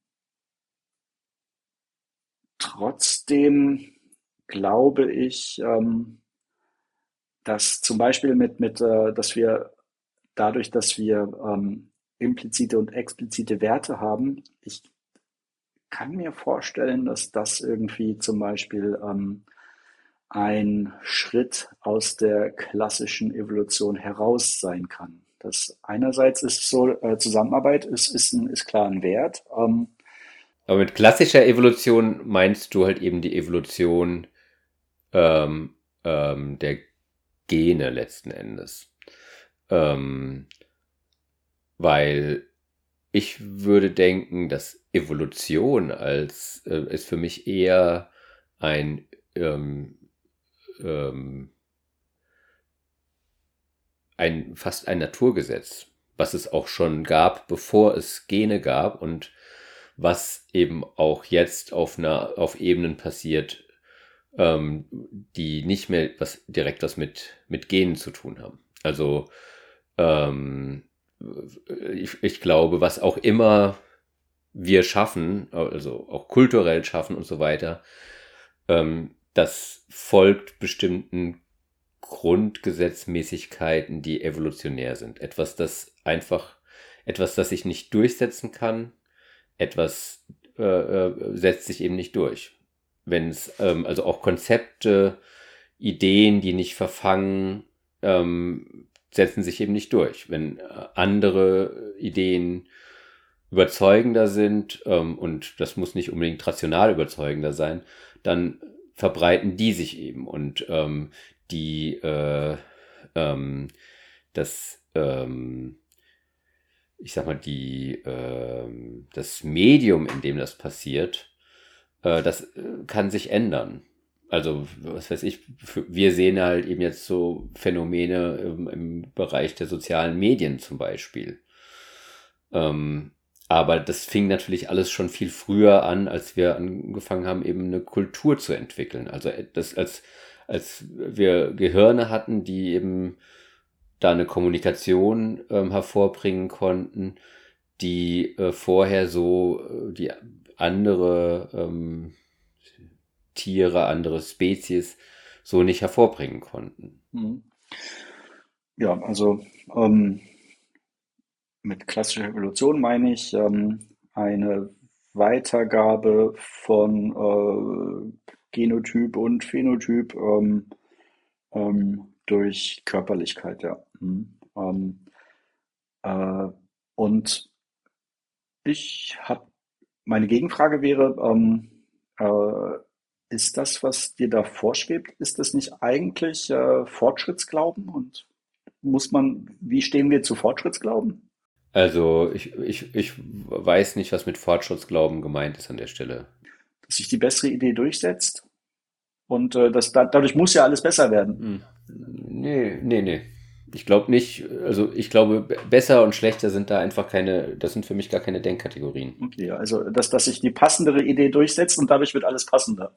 trotzdem glaube ich, ähm, dass zum Beispiel mit, mit äh, dass wir dadurch, dass wir ähm, implizite und explizite Werte haben, ich kann mir vorstellen, dass das irgendwie zum Beispiel ähm, ein Schritt aus der klassischen Evolution heraus sein kann. Das einerseits ist so, äh, Zusammenarbeit ist, ist, ein, ist klar ein Wert. Ähm, Aber mit klassischer Evolution meinst du halt eben die Evolution ähm, ähm, der Gene letzten Endes. Ähm, weil ich würde denken, dass Evolution als äh, ist für mich eher ein ähm, ähm, ein, fast ein Naturgesetz, was es auch schon gab, bevor es Gene gab und was eben auch jetzt auf, einer, auf Ebenen passiert, ähm, die nicht mehr was direkt was mit, mit Genen zu tun haben. Also ähm, ich, ich glaube, was auch immer wir schaffen, also auch kulturell schaffen und so weiter, ähm, das folgt bestimmten Grundgesetzmäßigkeiten, die evolutionär sind. Etwas, das einfach, etwas, das sich nicht durchsetzen kann, etwas äh, äh, setzt sich eben nicht durch. Wenn es, ähm, also auch Konzepte, Ideen, die nicht verfangen, ähm, setzen sich eben nicht durch. Wenn äh, andere Ideen überzeugender sind, ähm, und das muss nicht unbedingt rational überzeugender sein, dann verbreiten die sich eben und ähm, die äh, ähm, das ähm, ich sag mal die ähm, das Medium in dem das passiert Äh, das äh, kann sich ändern. Also, was weiß ich, wir sehen halt eben jetzt so Phänomene im, im Bereich der sozialen Medien zum Beispiel. Ähm, aber das fing natürlich alles schon viel früher an, als wir angefangen haben, eben eine Kultur zu entwickeln. Also äh, das als, als wir Gehirne hatten, die eben da eine Kommunikation ähm, hervorbringen konnten, die äh, vorher so äh, die andere ähm, Tiere, andere Spezies so nicht hervorbringen konnten. Mhm. Ja, also ähm, mit klassischer Evolution meine ich ähm, eine Weitergabe von äh, Genotyp und Phänotyp ähm, ähm, durch Körperlichkeit, ja. Mhm. Ähm, äh, und ich habe, meine Gegenfrage wäre, ähm, äh, ist das, was dir da vorschwebt, ist das nicht eigentlich äh, Fortschrittsglauben? Und muss man, wie stehen wir zu Fortschrittsglauben? Also ich, ich, ich weiß nicht, was mit Fortschrittsglauben gemeint ist an der Stelle. Dass sich die bessere Idee durchsetzt und äh, das, da, dadurch muss ja alles besser werden. Hm. Nee, nee, nee. Ich glaube nicht, also ich glaube, besser und schlechter sind da einfach keine, das sind für mich gar keine Denkkategorien. Okay, also dass, dass sich die passendere Idee durchsetzt und dadurch wird alles passender.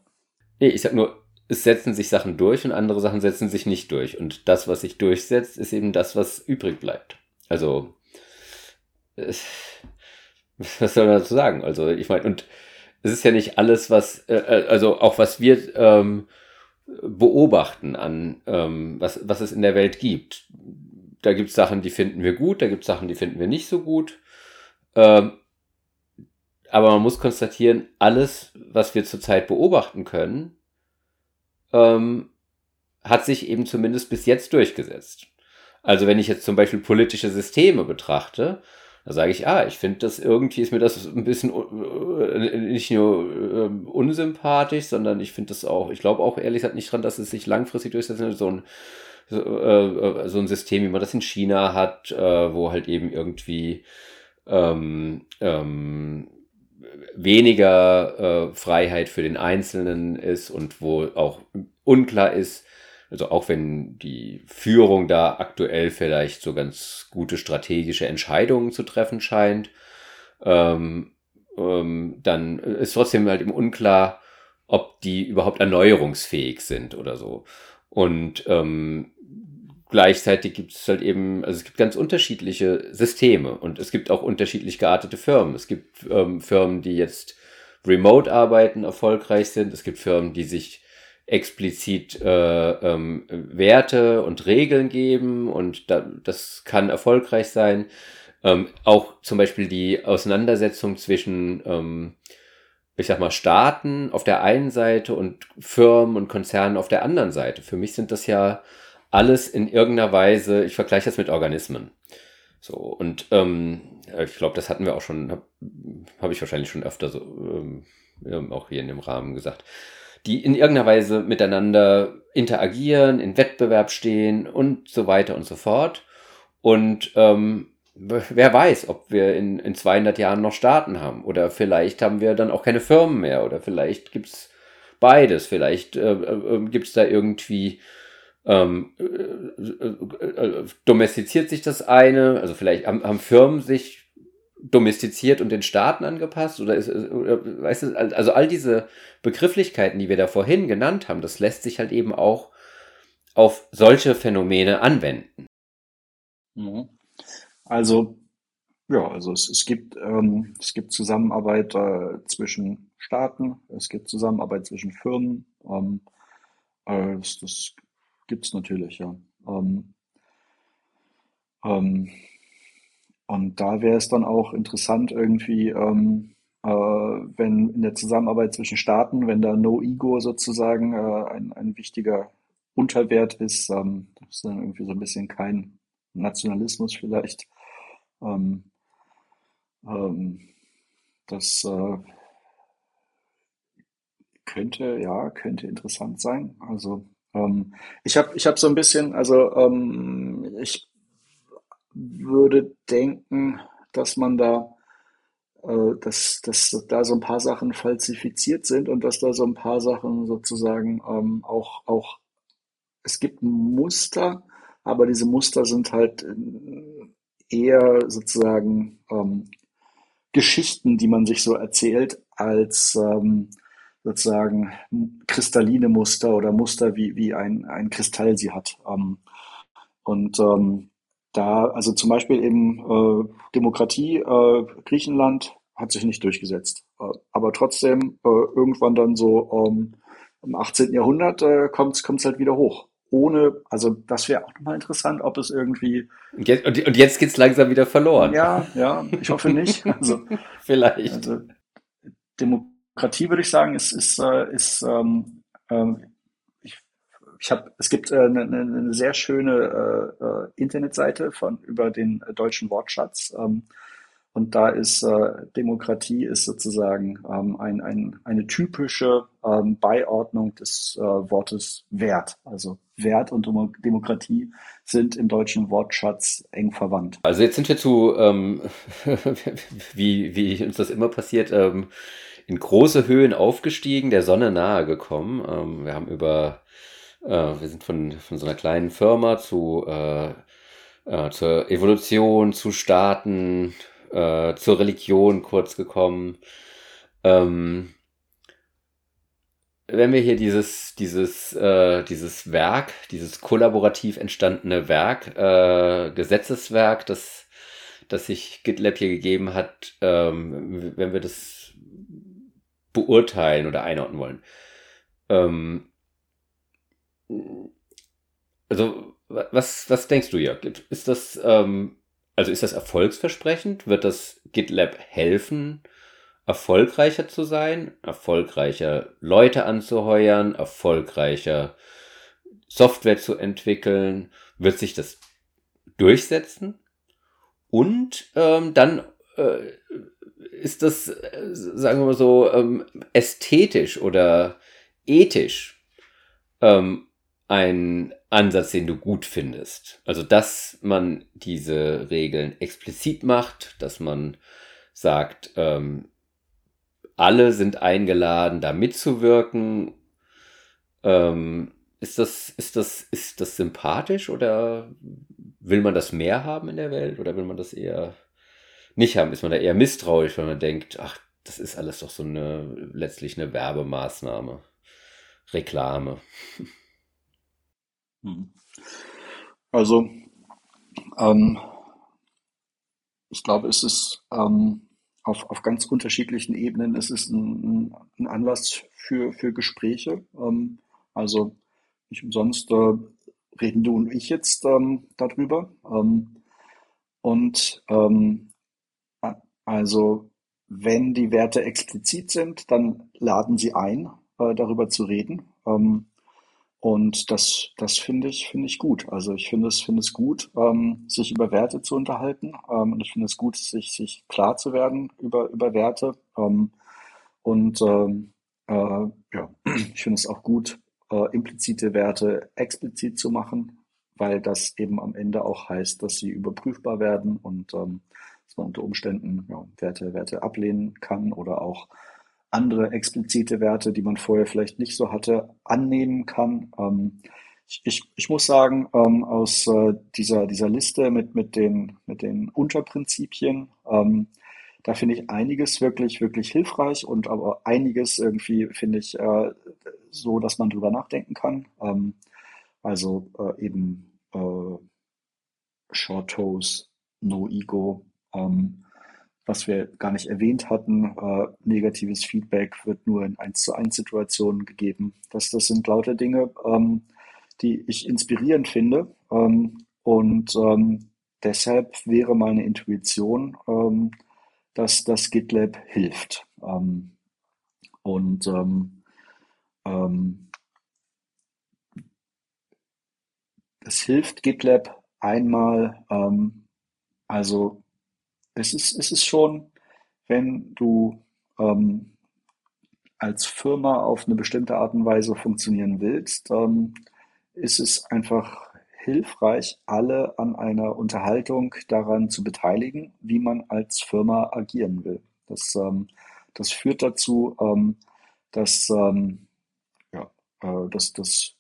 Nee, ich sag nur, es setzen sich Sachen durch und andere Sachen setzen sich nicht durch. Und das, was sich durchsetzt, ist eben das, was übrig bleibt. Also, [laughs] was soll man dazu sagen? Also, ich meine, und es ist ja nicht alles, was, äh, äh, also auch was wir ähm, beobachten an, ähm, was, was es in der Welt gibt. Da gibt es Sachen, die finden wir gut, da gibt es Sachen, die finden wir nicht so gut. Ähm, aber man muss konstatieren, alles, was wir zurzeit beobachten können, ähm, hat sich eben zumindest bis jetzt durchgesetzt. Also wenn ich jetzt zum Beispiel politische Systeme betrachte, da sage ich, ah, ich finde das irgendwie ist mir das ein bisschen äh, nicht nur äh, unsympathisch, sondern ich finde das auch, ich glaube auch ehrlich gesagt nicht dran, dass es sich langfristig durchsetzt. So ein, so, äh, so ein System, wie man das in China hat, äh, wo halt eben irgendwie ähm, ähm, weniger äh, Freiheit für den Einzelnen ist und wo auch unklar ist, also auch wenn die Führung da aktuell vielleicht so ganz gute strategische Entscheidungen zu treffen scheint, ähm, ähm, dann ist trotzdem halt eben unklar, ob die überhaupt erneuerungsfähig sind oder so. Und ähm, gleichzeitig gibt es halt eben, also es gibt ganz unterschiedliche Systeme und es gibt auch unterschiedlich geartete Firmen. Es gibt ähm, Firmen, die jetzt remote arbeiten, erfolgreich sind. Es gibt Firmen, die sich explizit äh, ähm, Werte und Regeln geben und da, das kann erfolgreich sein. Ähm, auch zum Beispiel die Auseinandersetzung zwischen, ähm, ich sag mal, Staaten auf der einen Seite und Firmen und Konzernen auf der anderen Seite. Für mich sind das ja alles in irgendeiner Weise, ich vergleiche das mit Organismen. So, und ähm, ich glaube, das hatten wir auch schon, habe hab ich wahrscheinlich schon öfter so ähm, auch hier in dem Rahmen gesagt, die in irgendeiner Weise miteinander interagieren, in Wettbewerb stehen und so weiter und so fort. Und ähm, wer weiß, ob wir in, in 200 Jahren noch Staaten haben oder vielleicht haben wir dann auch keine Firmen mehr oder vielleicht gibt's beides, vielleicht äh, äh, gibt's da irgendwie ähm, äh, äh, domestiziert sich das eine, also vielleicht haben, haben Firmen sich domestiziert und den Staaten angepasst oder ist, oder, weißt du, also all diese Begrifflichkeiten, die wir da vorhin genannt haben, das lässt sich halt eben auch auf solche Phänomene anwenden. Mhm. Also ja, also es, es gibt ähm, es gibt Zusammenarbeit äh, zwischen Staaten, es gibt Zusammenarbeit zwischen Firmen. Ähm, äh, das, das Gibt's natürlich, ja. Ähm, ähm, und da wäre es dann auch interessant irgendwie, ähm, äh, wenn in der Zusammenarbeit zwischen Staaten, wenn da No Ego sozusagen äh, ein, ein wichtiger Unterwert ist, ähm, das ist dann irgendwie so ein bisschen kein Nationalismus vielleicht. Ähm, ähm, das äh, könnte, ja, könnte interessant sein. Also ähm, ich habe ich hab so ein bisschen, also ähm, ich würde denken, dass man da äh, dass, dass da so ein paar Sachen falsifiziert sind und dass da so ein paar Sachen sozusagen ähm, auch, auch, es gibt Muster, aber diese Muster sind halt äh, eher sozusagen ähm, Geschichten, die man sich so erzählt, als ähm, sozusagen kristalline Muster oder Muster, wie, wie ein, ein Kristall sie hat. Ähm, und ähm, da, also zum Beispiel eben äh, Demokratie, äh, Griechenland hat sich nicht durchgesetzt. Äh, aber trotzdem, äh, irgendwann dann so ähm, im 18. Jahrhundert äh, kommt es halt wieder hoch. Ohne, also das wäre auch nochmal interessant, ob es irgendwie. Und jetzt, und, und jetzt geht's langsam wieder verloren. Ja, ja, ich hoffe nicht. Also, [laughs] Vielleicht. Also, Demokratie würde ich sagen, ist, ist, äh, ist ähm, ähm, ich habe, es gibt äh, eine, eine sehr schöne äh, äh, Internetseite von über den deutschen Wortschatz. Ähm, und da ist äh, Demokratie ist sozusagen ähm, ein, ein, eine typische ähm, Beiordnung des äh, Wortes Wert. Also Wert und Demokratie sind im deutschen Wortschatz eng verwandt. Also jetzt sind wir zu, ähm, [laughs] wie, wie uns das immer passiert, ähm, in große Höhen aufgestiegen, der Sonne nahe gekommen. Ähm, wir haben über äh, wir sind von, von so einer kleinen Firma zu, äh, äh, zur Evolution, zu Staaten, äh, zur Religion kurz gekommen. Ähm, wenn wir hier dieses, dieses, äh, dieses Werk, dieses kollaborativ entstandene Werk, äh, Gesetzeswerk, das, das sich GitLab hier gegeben hat, ähm, wenn wir das beurteilen oder einordnen wollen, ähm, also, was, was denkst du, Jörg? Ist das, ähm, also ist das erfolgsversprechend? Wird das GitLab helfen, erfolgreicher zu sein, erfolgreicher Leute anzuheuern, erfolgreicher Software zu entwickeln? Wird sich das durchsetzen? Und ähm, dann äh, ist das, äh, sagen wir mal so, ähm, ästhetisch oder ethisch ähm, ein Ansatz, den du gut findest. Also, dass man diese Regeln explizit macht, dass man sagt, ähm, alle sind eingeladen, da mitzuwirken. Ähm, ist das, ist das, ist das sympathisch oder will man das mehr haben in der Welt oder will man das eher nicht haben? Ist man da eher misstrauisch, wenn man denkt, ach, das ist alles doch so eine, letztlich eine Werbemaßnahme, Reklame? Mhm. [laughs] Also, ähm, ich glaube, es ist ähm, auf, auf ganz unterschiedlichen Ebenen, es ist ein, ein Anlass für, für Gespräche. Ähm, also nicht umsonst äh, reden du und ich jetzt ähm, darüber. Ähm, und ähm, also wenn die Werte explizit sind, dann laden sie ein, äh, darüber zu reden. Ähm, und das, das finde ich, finde ich gut. Also ich finde es, finde es gut, ähm, sich über Werte zu unterhalten. Ähm, und ich finde es gut, sich, sich klar zu werden über, über Werte. Ähm, und ähm, äh, ja, [clears throat] ich finde es auch gut, äh, implizite Werte explizit zu machen, weil das eben am Ende auch heißt, dass sie überprüfbar werden und ähm, man unter Umständen ja, Werte, Werte ablehnen kann oder auch andere explizite Werte, die man vorher vielleicht nicht so hatte, annehmen kann. Ähm, ich, ich, ich muss sagen, ähm, aus äh, dieser, dieser Liste mit, mit, den, mit den Unterprinzipien, ähm, da finde ich einiges wirklich, wirklich hilfreich und aber einiges irgendwie finde ich äh, so, dass man drüber nachdenken kann. Ähm, also äh, eben äh, Short Toes, No Ego, ähm, was wir gar nicht erwähnt hatten. Äh, negatives Feedback wird nur in 1 zu 1 Situationen gegeben. Das, das sind lauter Dinge, ähm, die ich inspirierend finde. Ähm, und ähm, deshalb wäre meine Intuition, ähm, dass das GitLab hilft. Ähm, und es hilft GitLab einmal, also es ist, es ist schon, wenn du ähm, als Firma auf eine bestimmte Art und Weise funktionieren willst, ähm, ist es einfach hilfreich, alle an einer Unterhaltung daran zu beteiligen, wie man als Firma agieren will. Das, ähm, das führt dazu, ähm, dass, ähm, ja, äh, dass, dass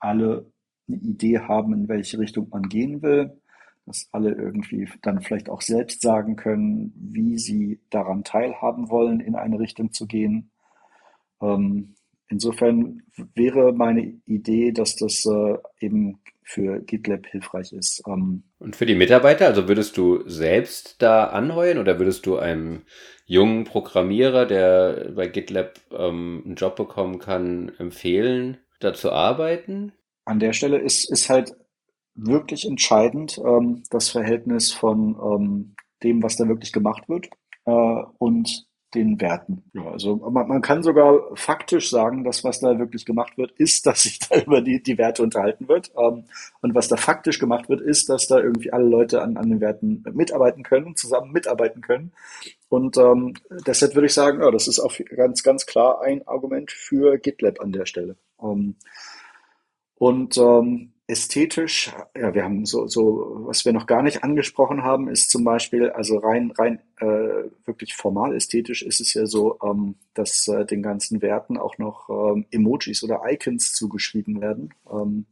alle eine Idee haben, in welche Richtung man gehen will, dass alle irgendwie dann vielleicht auch selbst sagen können, wie sie daran teilhaben wollen, in eine Richtung zu gehen. Ähm, insofern wäre meine Idee, dass das äh, eben für GitLab hilfreich ist. Ähm, Und für die Mitarbeiter, also würdest du selbst da anheuern oder würdest du einem jungen Programmierer, der bei GitLab ähm, einen Job bekommen kann, empfehlen, da zu arbeiten? An der Stelle ist, ist halt wirklich entscheidend ähm, das Verhältnis von ähm, dem, was da wirklich gemacht wird äh, und den Werten. Ja, also man, man kann sogar faktisch sagen, dass was da wirklich gemacht wird, ist, [laughs] dass sich da über die, die Werte unterhalten wird. Ähm, und was da faktisch gemacht wird, ist, dass da irgendwie alle Leute an, an den Werten mitarbeiten können, zusammen mitarbeiten können. Und ähm, deshalb würde ich sagen, ja, das ist auch ganz, ganz klar ein Argument für GitLab an der Stelle. Ähm, und ähm, ästhetisch, ja, wir haben so, so, was wir noch gar nicht angesprochen haben, ist zum Beispiel, also rein, rein äh, wirklich formal ästhetisch ist es ja so, ähm, dass äh, den ganzen Werten auch noch ähm, Emojis oder Icons zugeschrieben werden. Ähm,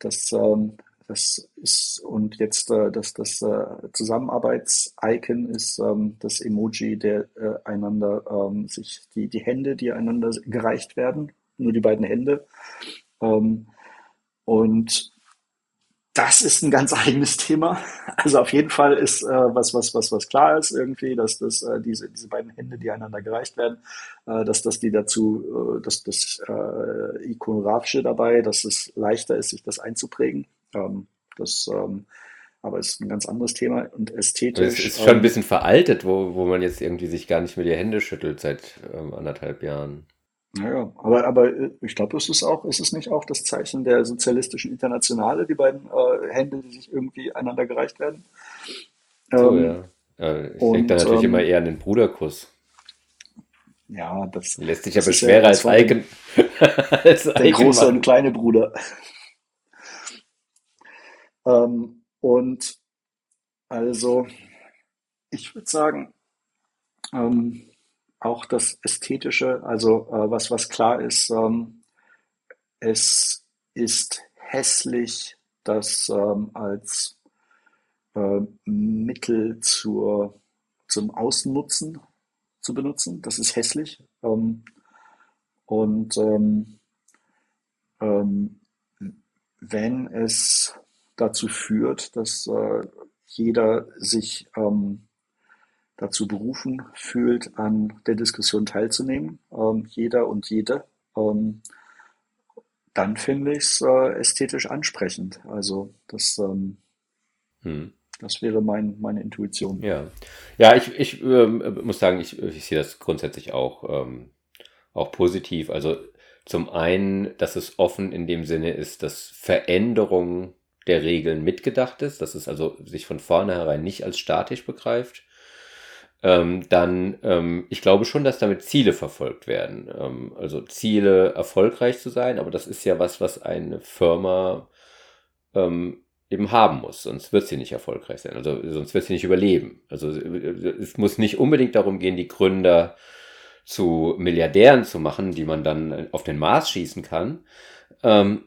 das, ähm, das ist und jetzt äh, das, das äh, Zusammenarbeits-Icon ist ähm, das Emoji, der äh, einander ähm, sich die, die Hände, die einander gereicht werden, nur die beiden Hände. Ähm, und das ist ein ganz [laughs] eigenes Thema. Also auf jeden Fall ist äh, was, was, was, was klar ist irgendwie, dass das äh, diese, diese beiden Hände, die einander gereicht werden, äh, dass das die dazu, äh, dass das äh, ikonografische dabei, dass es leichter ist, sich das einzuprägen. Ähm, das, ähm, aber ist ein ganz anderes Thema und ästhetisch. Es ist schon ein ähm, bisschen veraltet, wo, wo man jetzt irgendwie sich gar nicht mehr die Hände schüttelt seit ähm, anderthalb Jahren. Naja, aber, aber äh, ich glaube, es ist auch, ist es nicht auch das Zeichen der sozialistischen Internationale, die beiden äh, Hände, die sich irgendwie einander gereicht werden? So, ähm, ja. Ich denke da natürlich ähm, immer eher an den Bruderkuss. Ja, das lässt sich aber schwerer ja, als, Icon, [laughs] als Der große machen. und kleine Bruder. ähm, und also, ich würde sagen, ähm, auch das Ästhetische, also äh, was, was klar ist, ähm, es ist hässlich, das ähm, als äh, Mittel zur, zum Außennutzen zu benutzen. Das ist hässlich. Ähm, und ähm, ähm, wenn es dazu führt, dass äh, jeder sich ähm, dazu berufen fühlt, an der Diskussion teilzunehmen, ähm, jeder und jede, ähm, dann finde ich es äh, ästhetisch ansprechend. Also das, ähm, hm. das wäre mein, meine Intuition. Ja, ja ich, ich ähm, muss sagen, ich, ich sehe das grundsätzlich auch, ähm, auch positiv. Also zum einen, dass es offen in dem Sinne ist, dass Veränderung der Regeln mitgedacht ist, dass es also sich von vornherein nicht als statisch begreift ähm, dann, ähm, ich glaube schon, dass damit Ziele verfolgt werden. Ähm, also Ziele, erfolgreich zu sein, aber das ist ja was, was eine Firma ähm, eben haben muss, sonst wird sie nicht erfolgreich sein, also sonst wird sie nicht überleben. Also es muss nicht unbedingt darum gehen, die Gründer zu Milliardären zu machen, die man dann auf den Mars schießen kann. Ähm,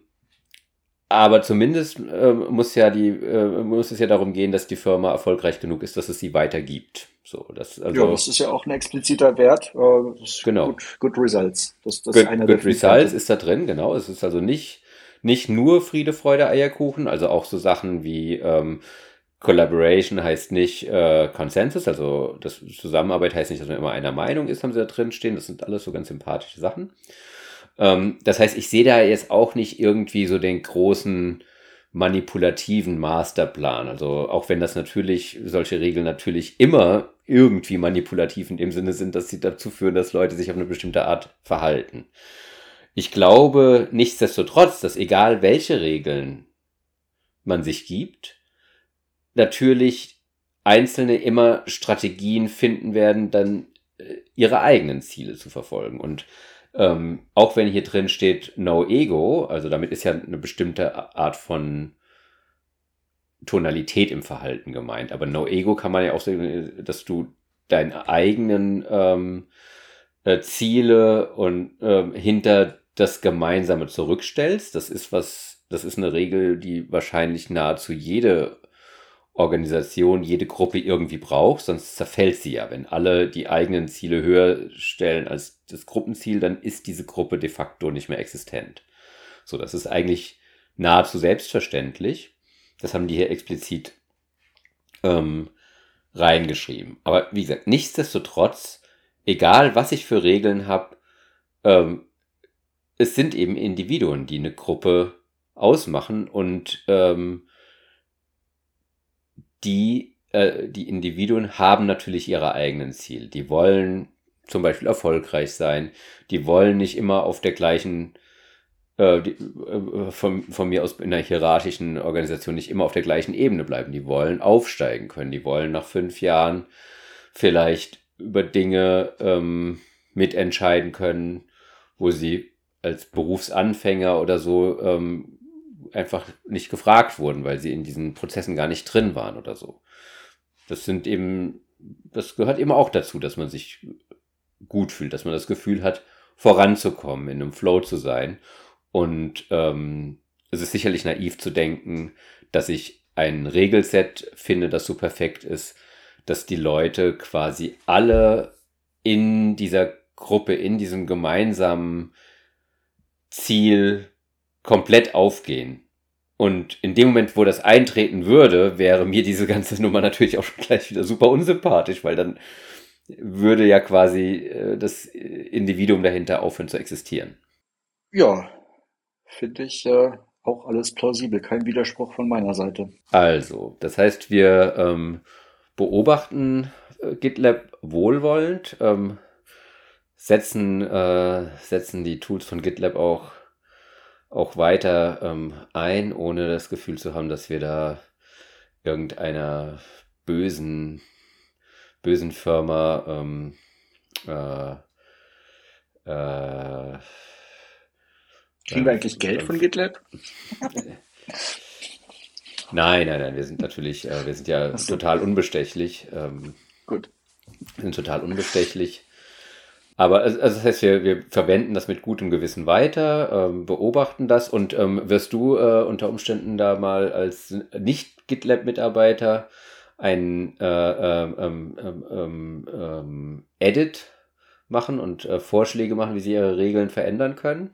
aber zumindest äh, muss ja die äh, muss es ja darum gehen, dass die Firma erfolgreich genug ist, dass es sie weitergibt. So, das, also, ja, das ist ja auch ein expliziter Wert. Äh, genau. Good, good Results. Das, das good, good Results ist da drin, genau. Es ist also nicht, nicht nur Friede, Freude, Eierkuchen, also auch so Sachen wie ähm, Collaboration heißt nicht äh, Consensus, also das Zusammenarbeit heißt nicht, dass man immer einer Meinung ist, haben sie da drin stehen. Das sind alles so ganz sympathische Sachen. Ähm, das heißt, ich sehe da jetzt auch nicht irgendwie so den großen manipulativen Masterplan. Also auch wenn das natürlich, solche Regeln natürlich immer irgendwie manipulativ in dem Sinne sind, dass sie dazu führen, dass Leute sich auf eine bestimmte Art verhalten. Ich glaube nichtsdestotrotz, dass egal welche Regeln man sich gibt, natürlich Einzelne immer Strategien finden werden, dann äh, ihre eigenen Ziele zu verfolgen. Und ähm, auch wenn hier drin steht No Ego, also damit ist ja eine bestimmte Art von Tonalität im Verhalten gemeint. Aber No Ego kann man ja auch sagen, dass du deine eigenen ähm, äh, Ziele und ähm, hinter das Gemeinsame zurückstellst. Das ist was, das ist eine Regel, die wahrscheinlich nahezu jede Organisation, jede Gruppe irgendwie braucht, sonst zerfällt sie ja. Wenn alle die eigenen Ziele höher stellen als das Gruppenziel, dann ist diese Gruppe de facto nicht mehr existent. So, das ist eigentlich nahezu selbstverständlich. Das haben die hier explizit ähm, reingeschrieben. Aber wie gesagt, nichtsdestotrotz, egal was ich für Regeln habe, ähm, es sind eben Individuen, die eine Gruppe ausmachen und ähm, die, äh, die Individuen haben natürlich ihre eigenen Ziele. Die wollen zum Beispiel erfolgreich sein. Die wollen nicht immer auf der gleichen, äh, die, äh, von, von mir aus in einer hierarchischen Organisation nicht immer auf der gleichen Ebene bleiben. Die wollen aufsteigen können. Die wollen nach fünf Jahren vielleicht über Dinge ähm, mitentscheiden können, wo sie als Berufsanfänger oder so ähm, einfach nicht gefragt wurden, weil sie in diesen Prozessen gar nicht drin waren oder so. Das sind eben, das gehört eben auch dazu, dass man sich gut fühlt, dass man das Gefühl hat, voranzukommen, in einem Flow zu sein. Und ähm, es ist sicherlich naiv zu denken, dass ich ein Regelset finde, das so perfekt ist, dass die Leute quasi alle in dieser Gruppe, in diesem gemeinsamen Ziel komplett aufgehen. Und in dem Moment, wo das eintreten würde, wäre mir diese ganze [laughs] Nummer natürlich auch schon gleich wieder super unsympathisch, weil dann würde ja quasi äh, das Individuum dahinter aufhören zu existieren. Ja, finde ich äh, auch alles plausibel. Kein Widerspruch von meiner Seite. Also, das heißt, wir ähm, beobachten äh, GitLab wohlwollend, ähm, setzen, äh, setzen die Tools von GitLab auch auch weiter ähm, ein, ohne das Gefühl zu haben, dass wir da irgendeiner bösen, bösen Firma ähm, äh, äh, Kriegen wir eigentlich Geld von GitLab? [laughs] nein, nein, nein, wir sind natürlich, äh, wir sind ja total unbestechlich. Ähm, Gut. Wir sind total unbestechlich. Aber also das heißt, wir, wir verwenden das mit gutem Gewissen weiter, ähm, beobachten das und ähm, wirst du äh, unter Umständen da mal als Nicht-GitLab-Mitarbeiter ein äh, ähm, ähm, ähm, ähm, Edit machen und äh, Vorschläge machen, wie sie ihre Regeln verändern können?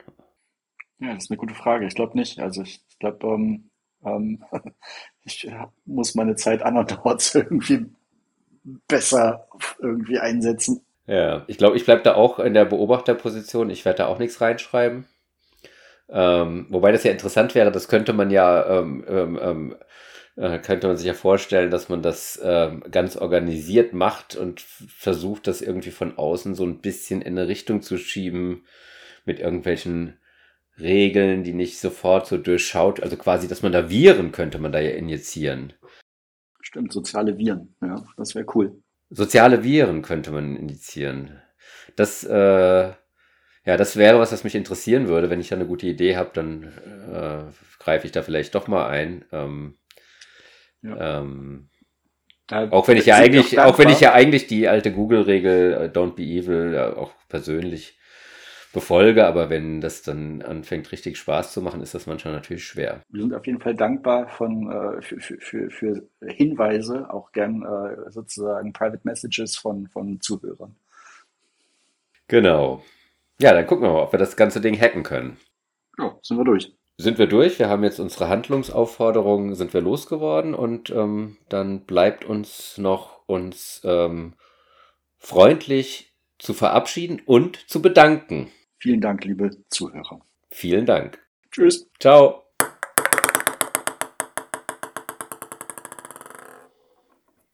Ja, das ist eine gute Frage. Ich glaube nicht. Also ich glaube, [laughs] ich muss meine Zeit andernorts [laughs] irgendwie besser irgendwie einsetzen. Ja, ich glaube, ich bleibe da auch in der Beobachterposition. Ich werde da auch nichts reinschreiben. Ähm, wobei das ja interessant wäre, das könnte man ja, ähm, ähm, ähm äh, könnte man sich ja vorstellen, dass man das ähm, ganz organisiert macht und versucht, das irgendwie von außen so ein bisschen in eine Richtung zu schieben mit irgendwelchen Regeln, die nicht sofort so durchschaut. Also quasi, dass man da Viren könnte man da ja injizieren. Stimmt, soziale Viren, ja, das wäre cool. Soziale Viren könnte man indizieren. Das, äh, ja, das wäre was, was mich interessieren würde. Wenn ich da eine gute Idee habe, dann äh, greife ich da vielleicht doch mal ein. Ähm, ja. ähm, auch wenn ich ja eigentlich, auch wenn ich ja eigentlich die alte Google-Regel äh, Don't be evil auch persönlich befolge, aber wenn das dann anfängt, richtig Spaß zu machen, ist das manchmal natürlich schwer. Wir sind auf jeden Fall dankbar von, äh, für, für, für Hinweise, auch gern äh, sozusagen Private Messages von, von Zuhörern. Genau. Ja, dann gucken wir mal, ob wir das ganze Ding hacken können. Ja, sind wir durch. Sind wir durch? Wir haben jetzt unsere Handlungsaufforderungen, sind wir losgeworden und ähm, dann bleibt uns noch uns ähm, freundlich zu verabschieden und zu bedanken. Vielen Dank, liebe Zuhörer. Vielen Dank. Tschüss. Ciao.